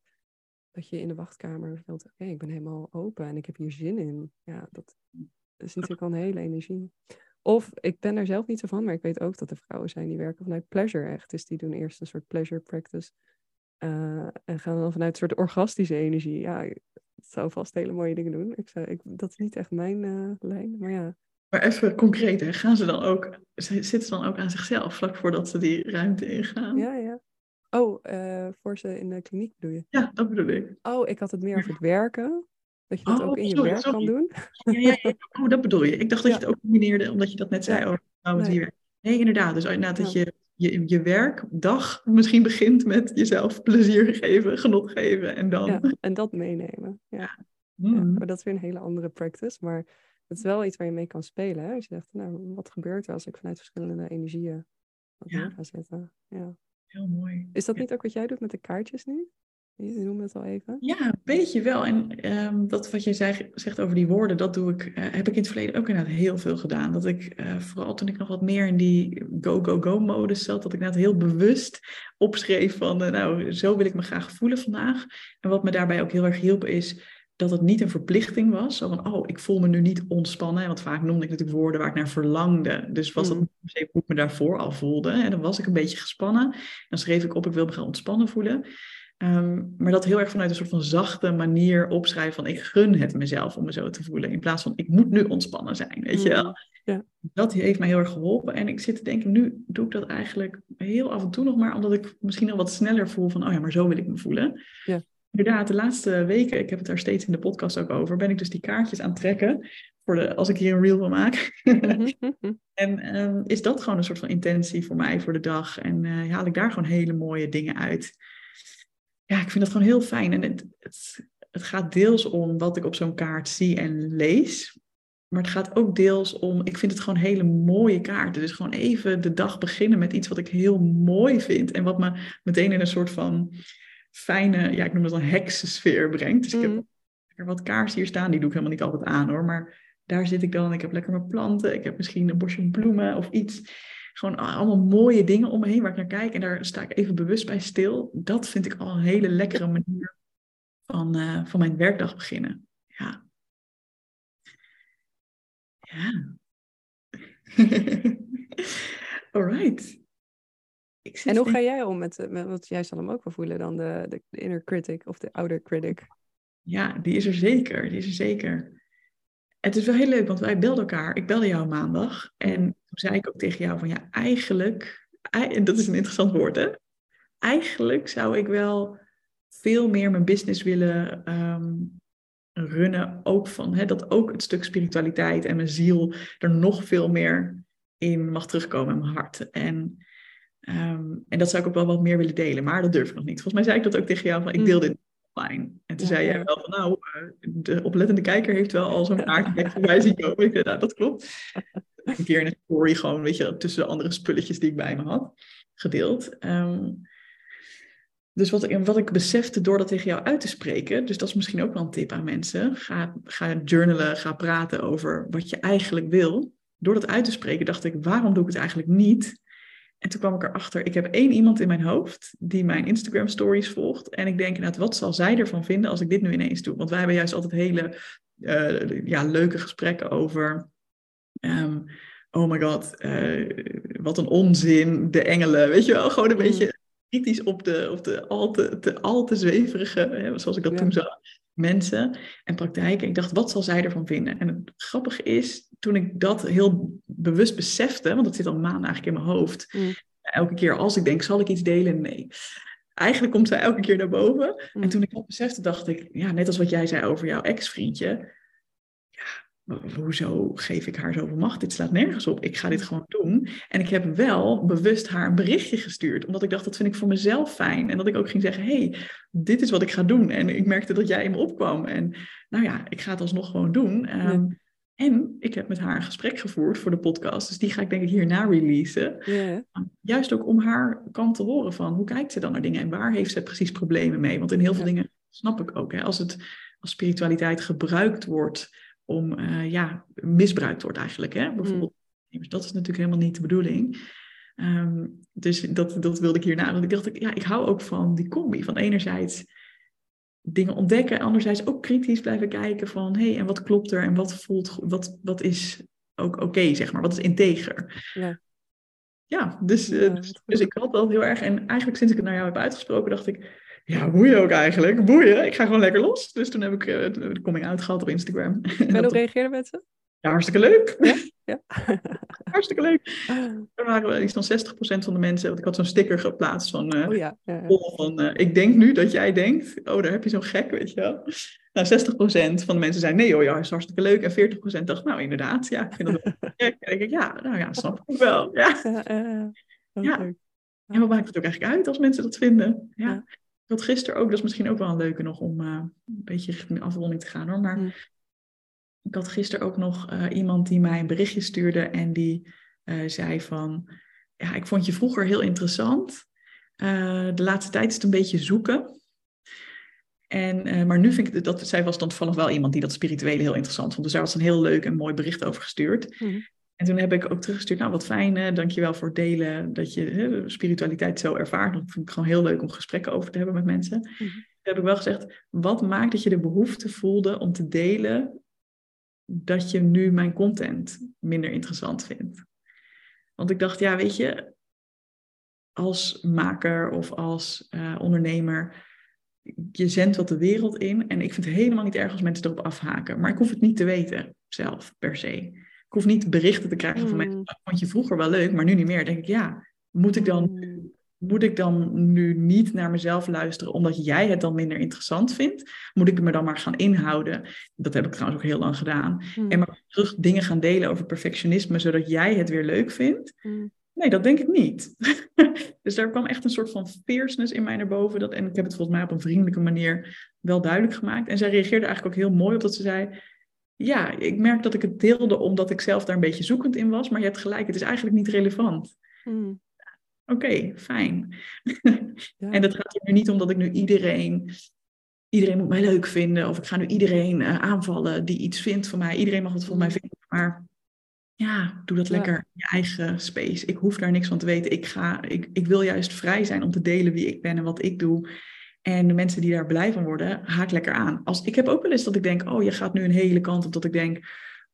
S2: dat je in de wachtkamer voelt, oké, ik ben helemaal open en ik heb hier zin in. Ja, dat, is natuurlijk al een hele energie. Of ik ben er zelf niet zo van, maar ik weet ook dat er vrouwen zijn die werken vanuit pleasure echt. Dus die doen eerst een soort pleasure practice. Uh, en gaan dan vanuit een soort orgastische energie. Ja, het zou vast hele mooie dingen doen. Ik zou, ik, dat is niet echt mijn uh, lijn, maar ja.
S1: Maar even concreet, hè? gaan ze dan ook, zitten ze dan ook aan zichzelf vlak voordat ze die ruimte ingaan?
S2: Ja, ja. Oh, uh, voor ze in de kliniek bedoel je?
S1: Ja, dat bedoel ik.
S2: Oh, ik had het meer over het werken. Dat je dat ook in je werk kan doen.
S1: Ja, Oh, dat bedoel je. Ik dacht dat je het ook combineerde, omdat je dat net zei over oh, nee. nee, inderdaad. Dus inderdaad dat je, je je werkdag misschien begint met jezelf plezier geven, genot geven en dan...
S2: Ja, en dat meenemen. Ja. Mm. maar dat is weer een hele andere practice. Maar het is wel iets waar je mee kan spelen. Hè? Als je zegt, nou, wat gebeurt er als ik vanuit verschillende energieën wat ja. ga zetten? Ja.
S1: Heel mooi.
S2: Is dat niet ook wat jij doet met de kaartjes nu? Je noemde het al even.
S1: Ja, een beetje wel. En um, dat wat je zei, zegt over die woorden, dat doe ik, uh, heb ik in het verleden ook inderdaad heel veel gedaan. Dat ik, uh, vooral toen ik nog wat meer in die go-go-go-modus zat, dat ik inderdaad heel bewust opschreef van, uh, nou, zo wil ik me graag voelen vandaag. En wat me daarbij ook heel erg hielp is, dat het niet een verplichting was. Zo van, oh, ik voel me nu niet ontspannen. Want vaak noemde ik natuurlijk woorden waar ik naar verlangde. Dus was dat mm. hoe ik me daarvoor al voelde. En dan was ik een beetje gespannen. Dan schreef ik op, ik wil me gaan ontspannen voelen. Ehm, maar dat heel erg vanuit een soort van zachte manier opschrijven van ik gun het mezelf om me zo te voelen. In plaats van ik moet nu ontspannen zijn, weet je wel. Mm. Ja. Dat heeft mij heel erg geholpen. En ik zit te denken, nu doe ik dat eigenlijk heel af en toe nog maar, omdat ik misschien al wat sneller voel van, oh ja, maar zo wil ik me voelen. Ja inderdaad, de laatste weken, ik heb het daar steeds in de podcast ook over, ben ik dus die kaartjes aan het trekken. Voor de, als ik hier een reel van maak. Mhm, mhm. en ehm, is dat gewoon een soort van intentie voor mij voor de dag. En uh, haal ik daar gewoon hele mooie dingen uit. Ja, ik vind dat gewoon heel fijn. En het, het, het gaat deels om wat ik op zo'n kaart zie en lees. Maar het gaat ook deels om, ik vind het gewoon hele mooie kaarten. Dus gewoon even de dag beginnen met iets wat ik heel mooi vind. En wat me meteen in een soort van fijne, ja, ik noem het een heksensfeer brengt. Dus ik heb mm. er wat kaarsen hier staan, die doe ik helemaal niet altijd aan hoor. Maar daar zit ik dan, ik heb lekker mijn planten, ik heb misschien een bosje bloemen of iets. Gewoon allemaal mooie dingen om me heen waar ik naar kijk. En daar sta ik even bewust bij stil. Dat vind ik al een hele lekkere manier van, uh, van mijn werkdag beginnen. Ja. Ja.
S2: En hoe ga jij om met, eh, met wat jij zal hem ook wel voelen dan, de, de, inner critic of de outer critic?
S1: Ja, die is er zeker. Die is er zeker. Het is wel heel leuk, want wij belden elkaar. Ik belde jou maandag. En toen zei ik ook tegen jou van ja, eigenlijk, en dat is een interessant woord hè. Eigenlijk zou ik wel veel meer mijn business willen um, runnen. Ook van hè, dat ook het stuk spiritualiteit en mijn ziel er nog veel meer in mag terugkomen in mijn hart. En Ehm, en dat zou ik ook wel wat meer willen delen, maar dat durf ik nog niet. Volgens mij zei ik dat ook tegen jou, van ik deel mm. dit online. En toen zei jij wel van, nou, eh, de oplettende kijker heeft wel al zo'n kaartje voor mij zien komen. Ik zei, nou, dat klopt. Een keer in een story gewoon, weet je, tussen de andere spulletjes die ik bij me had, gedeeld. Ehm, dus wat ik, wat ik besefte door dat tegen jou uit te spreken, dus dat is misschien ook wel een tip aan mensen. Ga, ga journalen, ga praten over wat je eigenlijk wil. Door dat uit te spreken dacht ik, waarom doe ik het eigenlijk niet? En toen kwam ik erachter, ik heb één iemand in mijn hoofd die mijn Instagram stories volgt. En ik denk inderdaad, wat zal zij ervan vinden als ik dit nu ineens doe? Want wij hebben juist altijd hele uh, ja, leuke gesprekken over... Um, oh my god, uh, wat een onzin, de engelen. Weet je wel, gewoon een mm. beetje kritisch op de, op de al, te, te, al te zweverige, hè, zoals ik dat toen zag, mensen en praktijken. Ik dacht, wat zal zij ervan vinden? En het grappige is, toen ik dat heel bewust besefte, want dat zit al maanden eigenlijk in mijn hoofd. Mm. Elke keer als ik denk, zal ik iets delen? Nee. Eigenlijk komt zij elke keer naar boven. En mm. toen ik dat besefte, dacht ik, ja, net als wat jij zei over jouw ex-vriendje. Hoezo geef ik haar zoveel macht? Dit slaat nergens op. Ik ga dit gewoon doen. En ik heb wel bewust haar een berichtje gestuurd, omdat ik dacht, dat vind ik voor mezelf fijn. En dat ik ook ging zeggen, hey, dit is wat ik ga doen. En ik merkte dat jij in me opkwam. En nou ja, ik ga het alsnog gewoon doen. Ehm, en ik heb met haar een gesprek gevoerd voor de podcast. Dus die ga ik denk ik hierna releasen. Juist ook om haar kant te horen van hoe kijkt ze dan naar dingen en waar heeft ze precies problemen mee. Want in heel veel dingen snap ik ook. Hè, als, het, als spiritualiteit gebruikt wordt om, uh, ja, misbruikt wordt eigenlijk. Hè? Bijvoorbeeld, mm. dat is natuurlijk helemaal niet de bedoeling. Ehm, dus dat, dat wilde ik hierna. Want ik dacht, ja, ik hou ook van die combi. Van enerzijds dingen ontdekken. Anderzijds ook kritisch blijven kijken van... hé, hey, en wat klopt er en wat voelt... wat, wat is ook oké, zeg maar. Wat is integer? Ja. Ja, dus, uh, dus, dus, ik had wel heel erg... En eigenlijk sinds ik het naar jou heb uitgesproken, dacht ik... Ja, boeien ook eigenlijk. Boeien. Ik ga gewoon lekker los. Dus toen heb ik uh, de coming out gehad op Instagram.
S2: En hoe reageerden mensen?
S1: Ja, hartstikke leuk. Ja? ja. hartstikke leuk. Er waren iets van 60% van de mensen, want ik had zo'n sticker geplaatst van, uh, oh ja, van uh, ik denk nu dat jij denkt, oh daar heb je zo'n gek, weet je wel. Nou, 60% van de mensen zei nee joh, ja, is hartstikke leuk. En 40% dacht, nou inderdaad, ja, ik vind dat wel gek. En ik, ja, nou ja, snap ik wel. Ja. Ja, En wat maakt het ook eigenlijk uit als mensen dat vinden? Ja. Ik had gisteren ook, dat is misschien ook wel een leuke nog om uh, een beetje richting afronding te gaan hoor. Maar mm. ik had gisteren ook nog uh, iemand die mij een berichtje stuurde en die uh, zei van, ja, ik vond je vroeger heel interessant. de laatste tijd is het een beetje zoeken. En, maar nu vind ik dat, zij was dan toevallig wel iemand die dat spirituele heel interessant vond. Dus daar was een heel leuk en mooi bericht over gestuurd. Mm. En toen heb ik ook teruggestuurd, nou wat fijn, hè? dankjewel voor het delen dat je hè, spiritualiteit zo ervaart. Dat vind ik gewoon heel leuk om gesprekken over te hebben met mensen. Mm Toen heb ik wel gezegd, wat maakt dat je de behoefte voelde om te delen dat je nu mijn content minder interessant vindt? Want ik dacht, ja weet je, als maker of als uh, ondernemer, je zendt wat de wereld in. En ik vind het helemaal niet erg als mensen erop afhaken. Maar ik hoef het niet te weten zelf, per se hoef niet berichten te krijgen van mensen. Mm. Dat vond je vroeger wel leuk, maar nu niet meer. denk ik, ja, moet ik dan, mm. moet ik dan nu niet naar mezelf luisteren omdat jij het dan minder interessant vindt? Moet ik me dan maar gaan inhouden? Dat heb ik trouwens ook heel lang gedaan. Mm. En maar terug dingen gaan delen over perfectionisme, zodat jij het weer leuk vindt. Nee, dat denk ik niet. dus daar kwam echt een soort van fierceness in mij naar boven. Dat, en ik heb het volgens mij op een vriendelijke manier wel duidelijk gemaakt. En zij reageerde eigenlijk ook heel mooi op dat ze zei ja, ik merk dat ik het deelde omdat ik zelf daar een beetje zoekend in was. Maar je hebt gelijk, het is eigenlijk niet relevant. Hmm. Oké, fijn. en dat gaat er nu niet om dat ik nu iedereen, iedereen moet mij leuk vinden. Of ik ga nu iedereen uh, aanvallen die iets vindt van mij. Iedereen mag het van mij hmm. vinden. Maar ja, doe dat lekker in je eigen space. Ik hoef daar niks van te weten. Ik, ga, ik, ik wil juist vrij zijn om te delen wie ik ben en wat ik doe. En de mensen die daar blij van worden, haak lekker aan. Als, ik heb ook wel eens dat ik denk, oh, je gaat nu een hele kant op. Dat ik denk,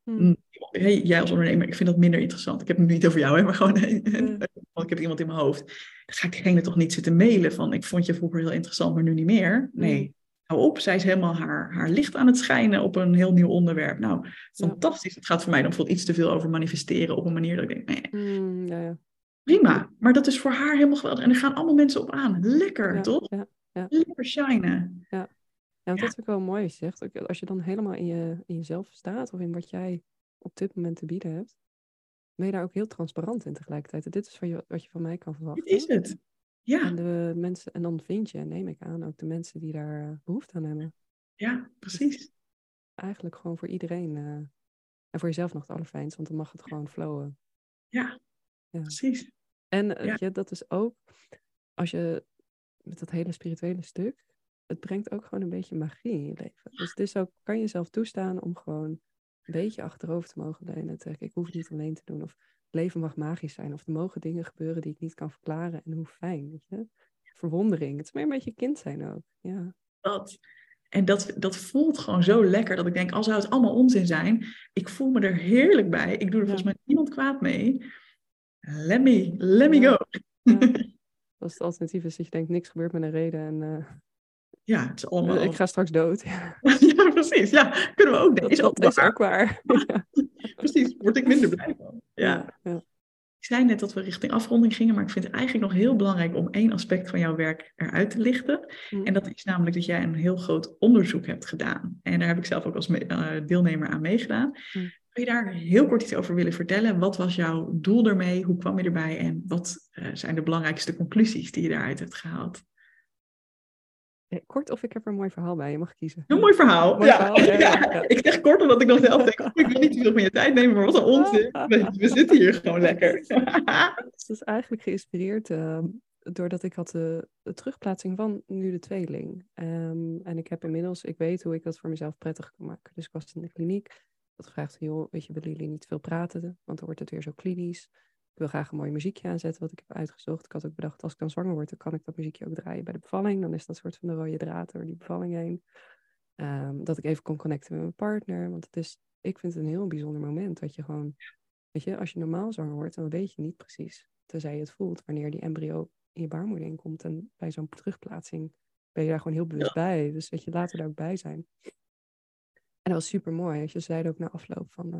S1: hmm. mm, hey, jij als ondernemer, ik vind dat minder interessant. Ik heb het niet over jou, hè, maar gewoon, hmm. want ik heb iemand in mijn hoofd. Dan ga ik diegene toch niet zitten mailen van, ik vond je vroeger heel interessant, maar nu niet meer. Nee, hmm. hou op. Zij is helemaal haar, haar licht aan het schijnen op een heel nieuw onderwerp. Nou, fantastisch. Het gaat voor mij dan bijvoorbeeld iets te veel over manifesteren op een manier dat ik denk, nee. ja, ja. Prima, maar dat is voor haar helemaal geweldig. En er gaan allemaal mensen op aan. Lekker, toch? Ja ja. lekker shinen.
S2: Ja. Ja, want dat vind ik wel mooi zegt. Als je dan helemaal in, je, in jezelf staat of in wat jij op dit moment te bieden hebt, ben je daar ook heel transparant in tegelijkertijd. Dit is van je, wat je van mij kan verwachten.
S1: Dit is het. Ja.
S2: En, de mensen, en dan vind je, neem ik aan, ook de mensen die daar eh, behoefte aan hebben.
S1: Ja, dus precies.
S2: eigenlijk gewoon voor iedereen. Uh, en voor jezelf nog het allerfijnst, want dan mag het gewoon flowen.
S1: Ja, ja. precies.
S2: En uh, ja. dat is ook, als je met dat hele spirituele stuk, het brengt ook gewoon een beetje magie in je leven. Dus het is ook, kan je jezelf toestaan om gewoon een beetje achterover te mogen leunen. En te zeggen, ik hoef het niet alleen te doen. Of het leven mag magisch zijn. Of er mogen dingen gebeuren die ik niet kan verklaren. En hoe fijn, weet je. Verwondering. Het is meer een beetje kind zijn ook. Ja.
S1: Dat. En dat, dat voelt gewoon zo lekker dat ik denk, als zou het allemaal onzin zijn, ik voel me er heerlijk bij. Ik doe er volgens mij niemand kwaad mee. Let me, let me go. Ja.
S2: Als het alternatief is dat je denkt, niks gebeurt met een reden en... Uh,
S1: ja, het is allemaal...
S2: Ik ga straks dood.
S1: ja, precies. Ja, kunnen we ook denken.
S2: Is, ook, is ook waar.
S1: precies, word ik minder blij van. Ja. ja. Ik zei net dat we richting afronding gingen, maar ik vind het eigenlijk nog heel belangrijk om één aspect van jouw werk eruit te lichten.
S2: Mm.
S1: En dat is namelijk dat jij een heel groot onderzoek hebt gedaan. En daar heb ik zelf ook als eh, deelnemer aan meegedaan.
S2: Mm.
S1: Zou je daar heel kort iets over willen vertellen? Wat was jouw doel ermee? Hoe kwam je erbij? En wat eh, zijn de belangrijkste conclusies die je daaruit hebt gehaald?
S2: Eh, Kort of ik heb er een mooi verhaal bij, je mag kiezen.
S1: Een mooi verhaal.
S2: Mooi
S1: ja.
S2: verhaal, ja, ja, ja.
S1: Ik zeg kort omdat ik nog zelf denk, oh, ik wil niet te veel van je tijd nemen, maar wat een onzin. We, we zitten hier gewoon lekker.
S2: Het is eigenlijk geïnspireerd ehm, doordat ik had de, de terugplaatsing van nu de tweeling. Ehm, en ik heb inmiddels, ik weet hoe ik dat voor mezelf prettig kan maken. Dus ik was in de kliniek. Had gevraagd, joh, weet je, willen jullie niet veel praten? Want dan wordt het weer zo klinisch. Ik wil graag een mooi muziekje aanzetten wat ik heb uitgezocht. Ik had ook bedacht, als ik dan zwanger word, dan kan ik dat muziekje ook draaien bij de bevalling. Dan is dat soort van de rode draad door die bevalling heen. Ehm, dat ik even kon connecten met mijn partner. Want het is, ik vind het een heel bijzonder moment. Dat je gewoon, weet je, als je normaal zwanger wordt, dan weet je niet precies. Tenzij je het voelt wanneer die embryo in je baarmoeder inkomt. En bij zo'n terugplaatsing ben je daar gewoon heel bewust bij. Dus dat je later daar ook bij zijn. Dat was super mooi. Je zeiden ook na afloop van, eh,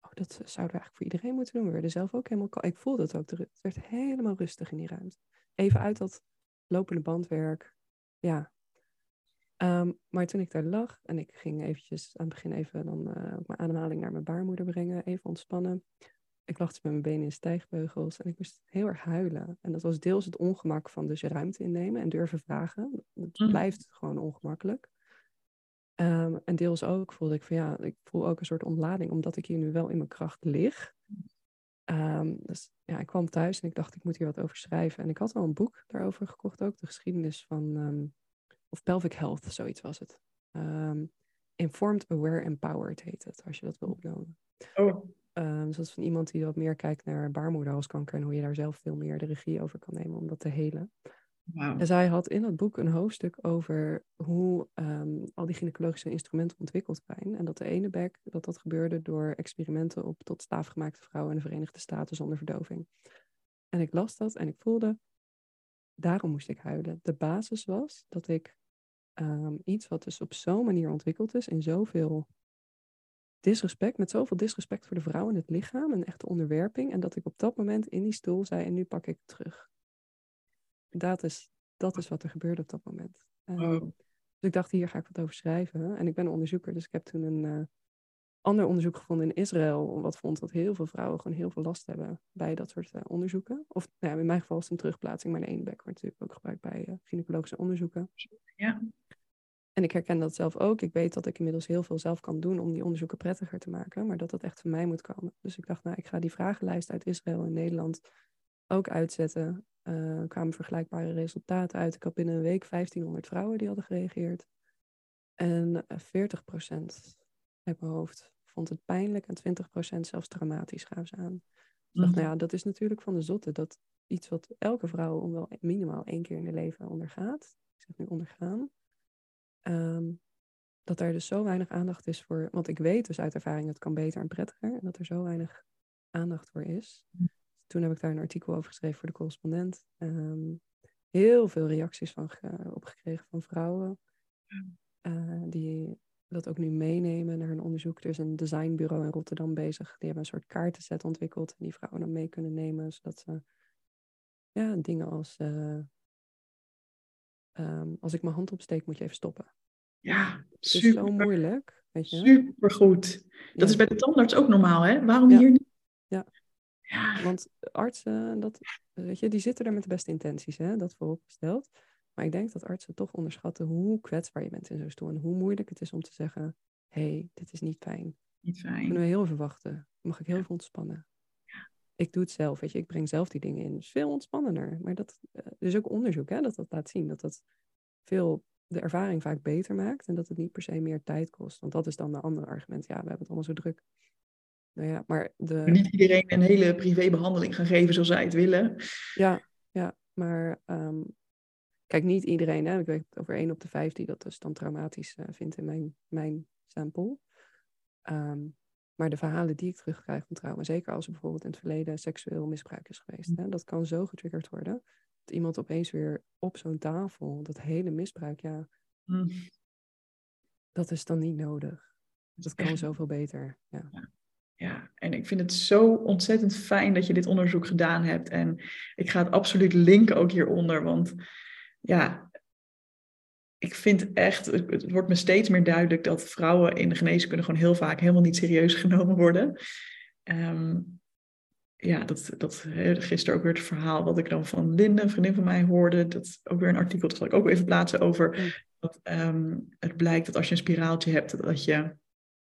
S2: oh, dat zouden we eigenlijk voor iedereen moeten doen. We werden zelf ook helemaal, ik voelde het ook. Het werd helemaal rustig in die ruimte. Even uit dat lopende bandwerk. Ja. Ehm, maar toen ik daar lag en ik ging eventjes aan het begin even dan eh, mijn ademhaling naar mijn baarmoeder brengen, even ontspannen. Ik lag dus met mijn benen in stijgbeugels en ik moest heel erg huilen. En dat was deels het ongemak van dus ruimte innemen en durven vragen. Het
S1: Mhm.
S2: blijft gewoon ongemakkelijk. Ehm, en deels ook voelde ik van ja, ik voel ook een soort ontlading, omdat ik hier nu wel in mijn kracht lig. Ehm, dus ja, ik kwam thuis en ik dacht, ik moet hier wat over schrijven. En ik had al een boek daarover gekocht ook, de geschiedenis van, ehm, of pelvic health, zoiets was het. Informed, Aware, Empowered heet het, als je dat wil opnoemen.
S1: Oh,
S2: dus dat is van iemand die wat meer kijkt naar baarmoederhalskanker en hoe je daar zelf veel meer de regie over kan nemen om dat te helen. En zij had in dat boek een hoofdstuk over hoe ehm, al die gynaecologische instrumenten ontwikkeld zijn. En dat de ene bek, dat dat gebeurde door experimenten op tot staafgemaakte vrouwen in de Verenigde Staten zonder verdoving. En ik las dat en ik voelde, daarom moest ik huilen. De basis was dat ik ehm, iets wat dus op zo'n manier ontwikkeld is, in zoveel disrespect, met zoveel disrespect voor de vrouw en het lichaam, een echte onderwerping. En dat ik op dat moment in die stoel zei, en nu pak ik het terug. Dat is, dat is wat er gebeurde op dat moment. Ehm,
S1: Wow.
S2: dus ik dacht, hier ga ik wat over schrijven. En ik ben onderzoeker, dus ik heb toen een eh, ander onderzoek gevonden in Israël. Wat vond dat heel veel vrouwen gewoon heel veel last hebben bij dat soort eh, onderzoeken. Of nou ja, in mijn geval is het een terugplaatsing, maar de ene bek wordt natuurlijk ook gebruikt bij eh, gynaecologische onderzoeken.
S1: Ja.
S2: En ik herken dat zelf ook. Ik weet dat ik inmiddels heel veel zelf kan doen om die onderzoeken prettiger te maken, maar dat dat echt van mij moet komen. Dus ik dacht, nou, ik ga die vragenlijst uit Israël en Nederland ook uitzetten. Eh, kwamen vergelijkbare resultaten uit. Ik had binnen een week 1500 vrouwen die hadden gereageerd. En eh, 40% uit mijn hoofd vond het pijnlijk en 20% zelfs traumatisch gaven ze aan. Dus ik dacht, nou ja, dat is natuurlijk van de zotte. Dat iets wat elke vrouw om wel minimaal één keer in haar leven ondergaat. Ik zeg nu ondergaan. Ehm, dat er dus zo weinig aandacht is voor. Want ik weet dus uit ervaring dat het kan beter en prettiger. En dat er zo weinig aandacht voor is. Toen heb ik daar een artikel over geschreven voor de correspondent. Ehm, heel veel reacties van ge- opgekregen van vrouwen. eh, die dat ook nu meenemen naar een onderzoek. Er is een designbureau in Rotterdam bezig. Die hebben een soort kaartenset ontwikkeld. En die vrouwen dan mee kunnen nemen. Zodat ze ja, dingen als... eh, ehm, als ik mijn hand opsteek, moet je even stoppen.
S1: Ja,
S2: Het is zo
S1: super,
S2: moeilijk, weet je.
S1: supergoed. Dat
S2: Ja.
S1: is bij de tandarts ook normaal, hè? Waarom
S2: Ja.
S1: hier niet?
S2: Ja.
S1: Ja,
S2: Want artsen, dat, weet je, die zitten er met de beste intenties, hè, dat vooropgesteld. Maar ik denk dat artsen toch onderschatten hoe kwetsbaar je bent in zo'n stoel. En hoe moeilijk het is om te zeggen, hé, hey, dit is niet fijn.
S1: niet
S2: Kunnen
S1: fijn.
S2: we heel even wachten? Mag ik heel veel ontspannen? Ik doe het zelf, weet je. Ik breng zelf die dingen in. Het is veel ontspannender. Maar dat, eh, er is ook onderzoek hè, dat dat laat zien. Dat dat veel de ervaring vaak beter maakt. En dat het niet per se meer tijd kost. Want dat is dan de andere argument. Ja, we hebben het allemaal zo druk. Nou ja, maar de...
S1: Niet iedereen een hele privébehandeling gaan geven zoals zij het willen.
S2: Ja, ja, maar ehm, kijk, niet iedereen, hè. Ik weet over één op de vijf die dat dus dan traumatisch eh, vindt in mijn, mijn sample. Ehm, maar de verhalen die ik terugkrijg van trauma, zeker als er bijvoorbeeld in het verleden seksueel misbruik is geweest, hè, dat kan zo getriggerd worden dat iemand opeens weer op zo'n tafel, dat hele misbruik, ja,
S1: Hm.
S2: dat is dan niet nodig. Dat kan zoveel beter. Ja.
S1: ja, en ik vind het zo ontzettend fijn dat je dit onderzoek gedaan hebt. En ik ga het absoluut linken ook hieronder, want ja, ik vind echt, het wordt me steeds meer duidelijk dat vrouwen in de geneeskunde gewoon heel vaak helemaal niet serieus genomen worden. Ehm, ja, dat, dat gisteren ook weer het verhaal wat ik dan van Linde, een vriendin van mij, hoorde. Dat is ook weer een artikel, dat zal ik ook even plaatsen over. Dat ehm, het blijkt dat als je een spiraaltje hebt, dat je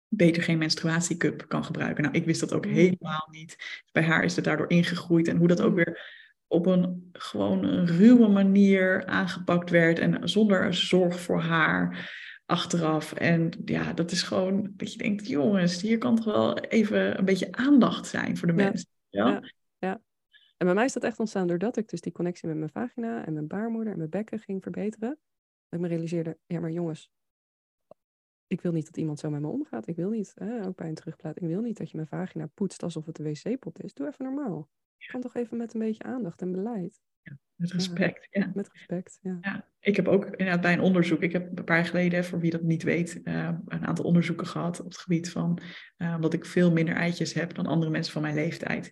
S1: beter geen menstruatiecup kan gebruiken. Nou, ik wist dat ook mm. helemaal niet. Bij haar is het daardoor ingegroeid. En hoe dat ook mm. weer op een gewoon een ruwe manier aangepakt werd. En zonder zorg voor haar achteraf. En ja, dat is gewoon dat je denkt, jongens, hier kan toch wel even een beetje aandacht zijn voor de mensen. Ja?
S2: ja? Ja, En bij mij is dat echt ontstaan doordat ik dus die connectie met mijn vagina en mijn baarmoeder en mijn bekken ging verbeteren. Dat ik me realiseerde, ja maar jongens, ik wil niet dat iemand zo met me omgaat. Ik wil niet, ook bij een terugplaat, ik wil niet dat je mijn vagina poetst alsof het een wc-pot is. Doe even normaal. Kan toch even met een beetje aandacht en beleid.
S1: Ja, met respect, ja.
S2: Met respect, ja.
S1: ja. Ik heb ook inderdaad bij een onderzoek, ik heb een paar jaar geleden, voor wie dat niet weet, uh, een aantal onderzoeken gehad op het gebied van uh, dat ik veel minder eitjes heb dan andere mensen van mijn leeftijd.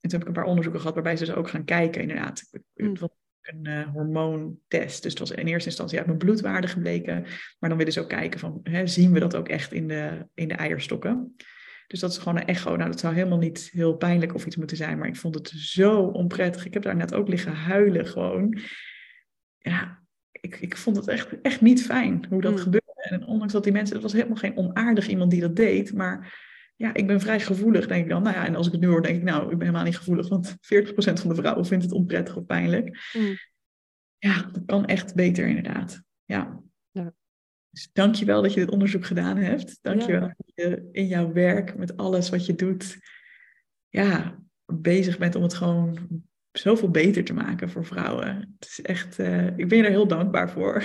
S1: En toen heb ik een paar onderzoeken gehad waarbij ze dus ook gaan kijken, inderdaad. Mm. Wat een uh, hormoontest. Dus het was in eerste instantie uit mijn bloedwaarde gebleken. Maar dan willen ze ook kijken van, hè, zien we dat ook echt in de, in de eierstokken? Dus dat is gewoon een echo. Nou, dat zou helemaal niet heel pijnlijk of iets moeten zijn. Maar ik vond het zo onprettig. Ik heb daar net ook liggen huilen gewoon. Ja, ik, ik vond het echt, echt niet fijn hoe dat mm. gebeurde. En ondanks dat die mensen, het was helemaal geen onaardig iemand die dat deed. Maar ja, ik ben vrij gevoelig, denk ik dan. Nou ja, en als ik het nu hoor, denk ik, nou, ik ben helemaal niet gevoelig, want 40% van de vrouwen vindt het onprettig of pijnlijk. Mm. Ja, dat kan echt beter, inderdaad. Ja. ja. Dus dankjewel dat je dit onderzoek gedaan hebt. Dankjewel ja. dat je in jouw werk, met alles wat je doet, ja, bezig bent om het gewoon zoveel beter te maken voor vrouwen. Het is echt, uh, ik ben je er heel dankbaar voor.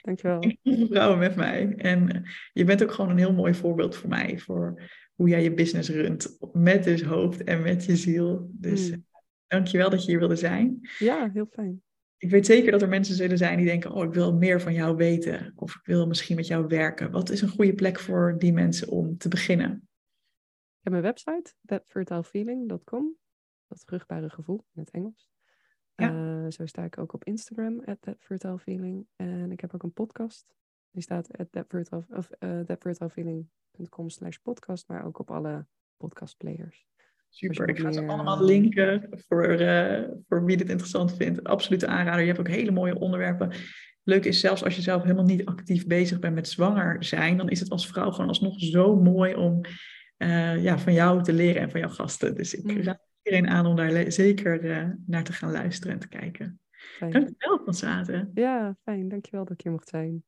S2: Dankjewel.
S1: vrouwen met mij. En eh, je bent ook gewoon een heel mooi voorbeeld voor mij, voor hoe jij je business runt. Met dus hoofd en met je ziel. Dus mm. dankjewel dat je hier wilde zijn.
S2: Ja, heel fijn.
S1: Ik weet zeker dat er mensen zullen zijn die denken, oh, ik wil meer van jou weten. Of ik wil misschien met jou werken. Wat is een goede plek voor die mensen om te beginnen?
S2: Ik heb mijn website, thatfertilefeeling.com. Dat vruchtbare gevoel in het Engels. Ja. Uh, zo sta ik ook op Instagram, at thatfertilefeeling. En ik heb ook een podcast. Die staat at thatfertile, of, uh, thatfertilefeeling com slash podcast, maar ook op alle podcastplayers.
S1: Super, ik ga ze allemaal linken voor, uh, voor wie dit interessant vindt. Absolute aanrader. Je hebt ook hele mooie onderwerpen. Leuk is zelfs als je zelf helemaal niet actief bezig bent met zwanger zijn, dan is het als vrouw gewoon alsnog zo mooi om uh, ja, van jou te leren en van jouw gasten. Dus ik mm. raad iedereen aan om daar zeker uh, naar te gaan luisteren en te kijken. Fijn. Dankjewel, Constance.
S2: Ja, fijn. Dankjewel dat ik hier mocht zijn.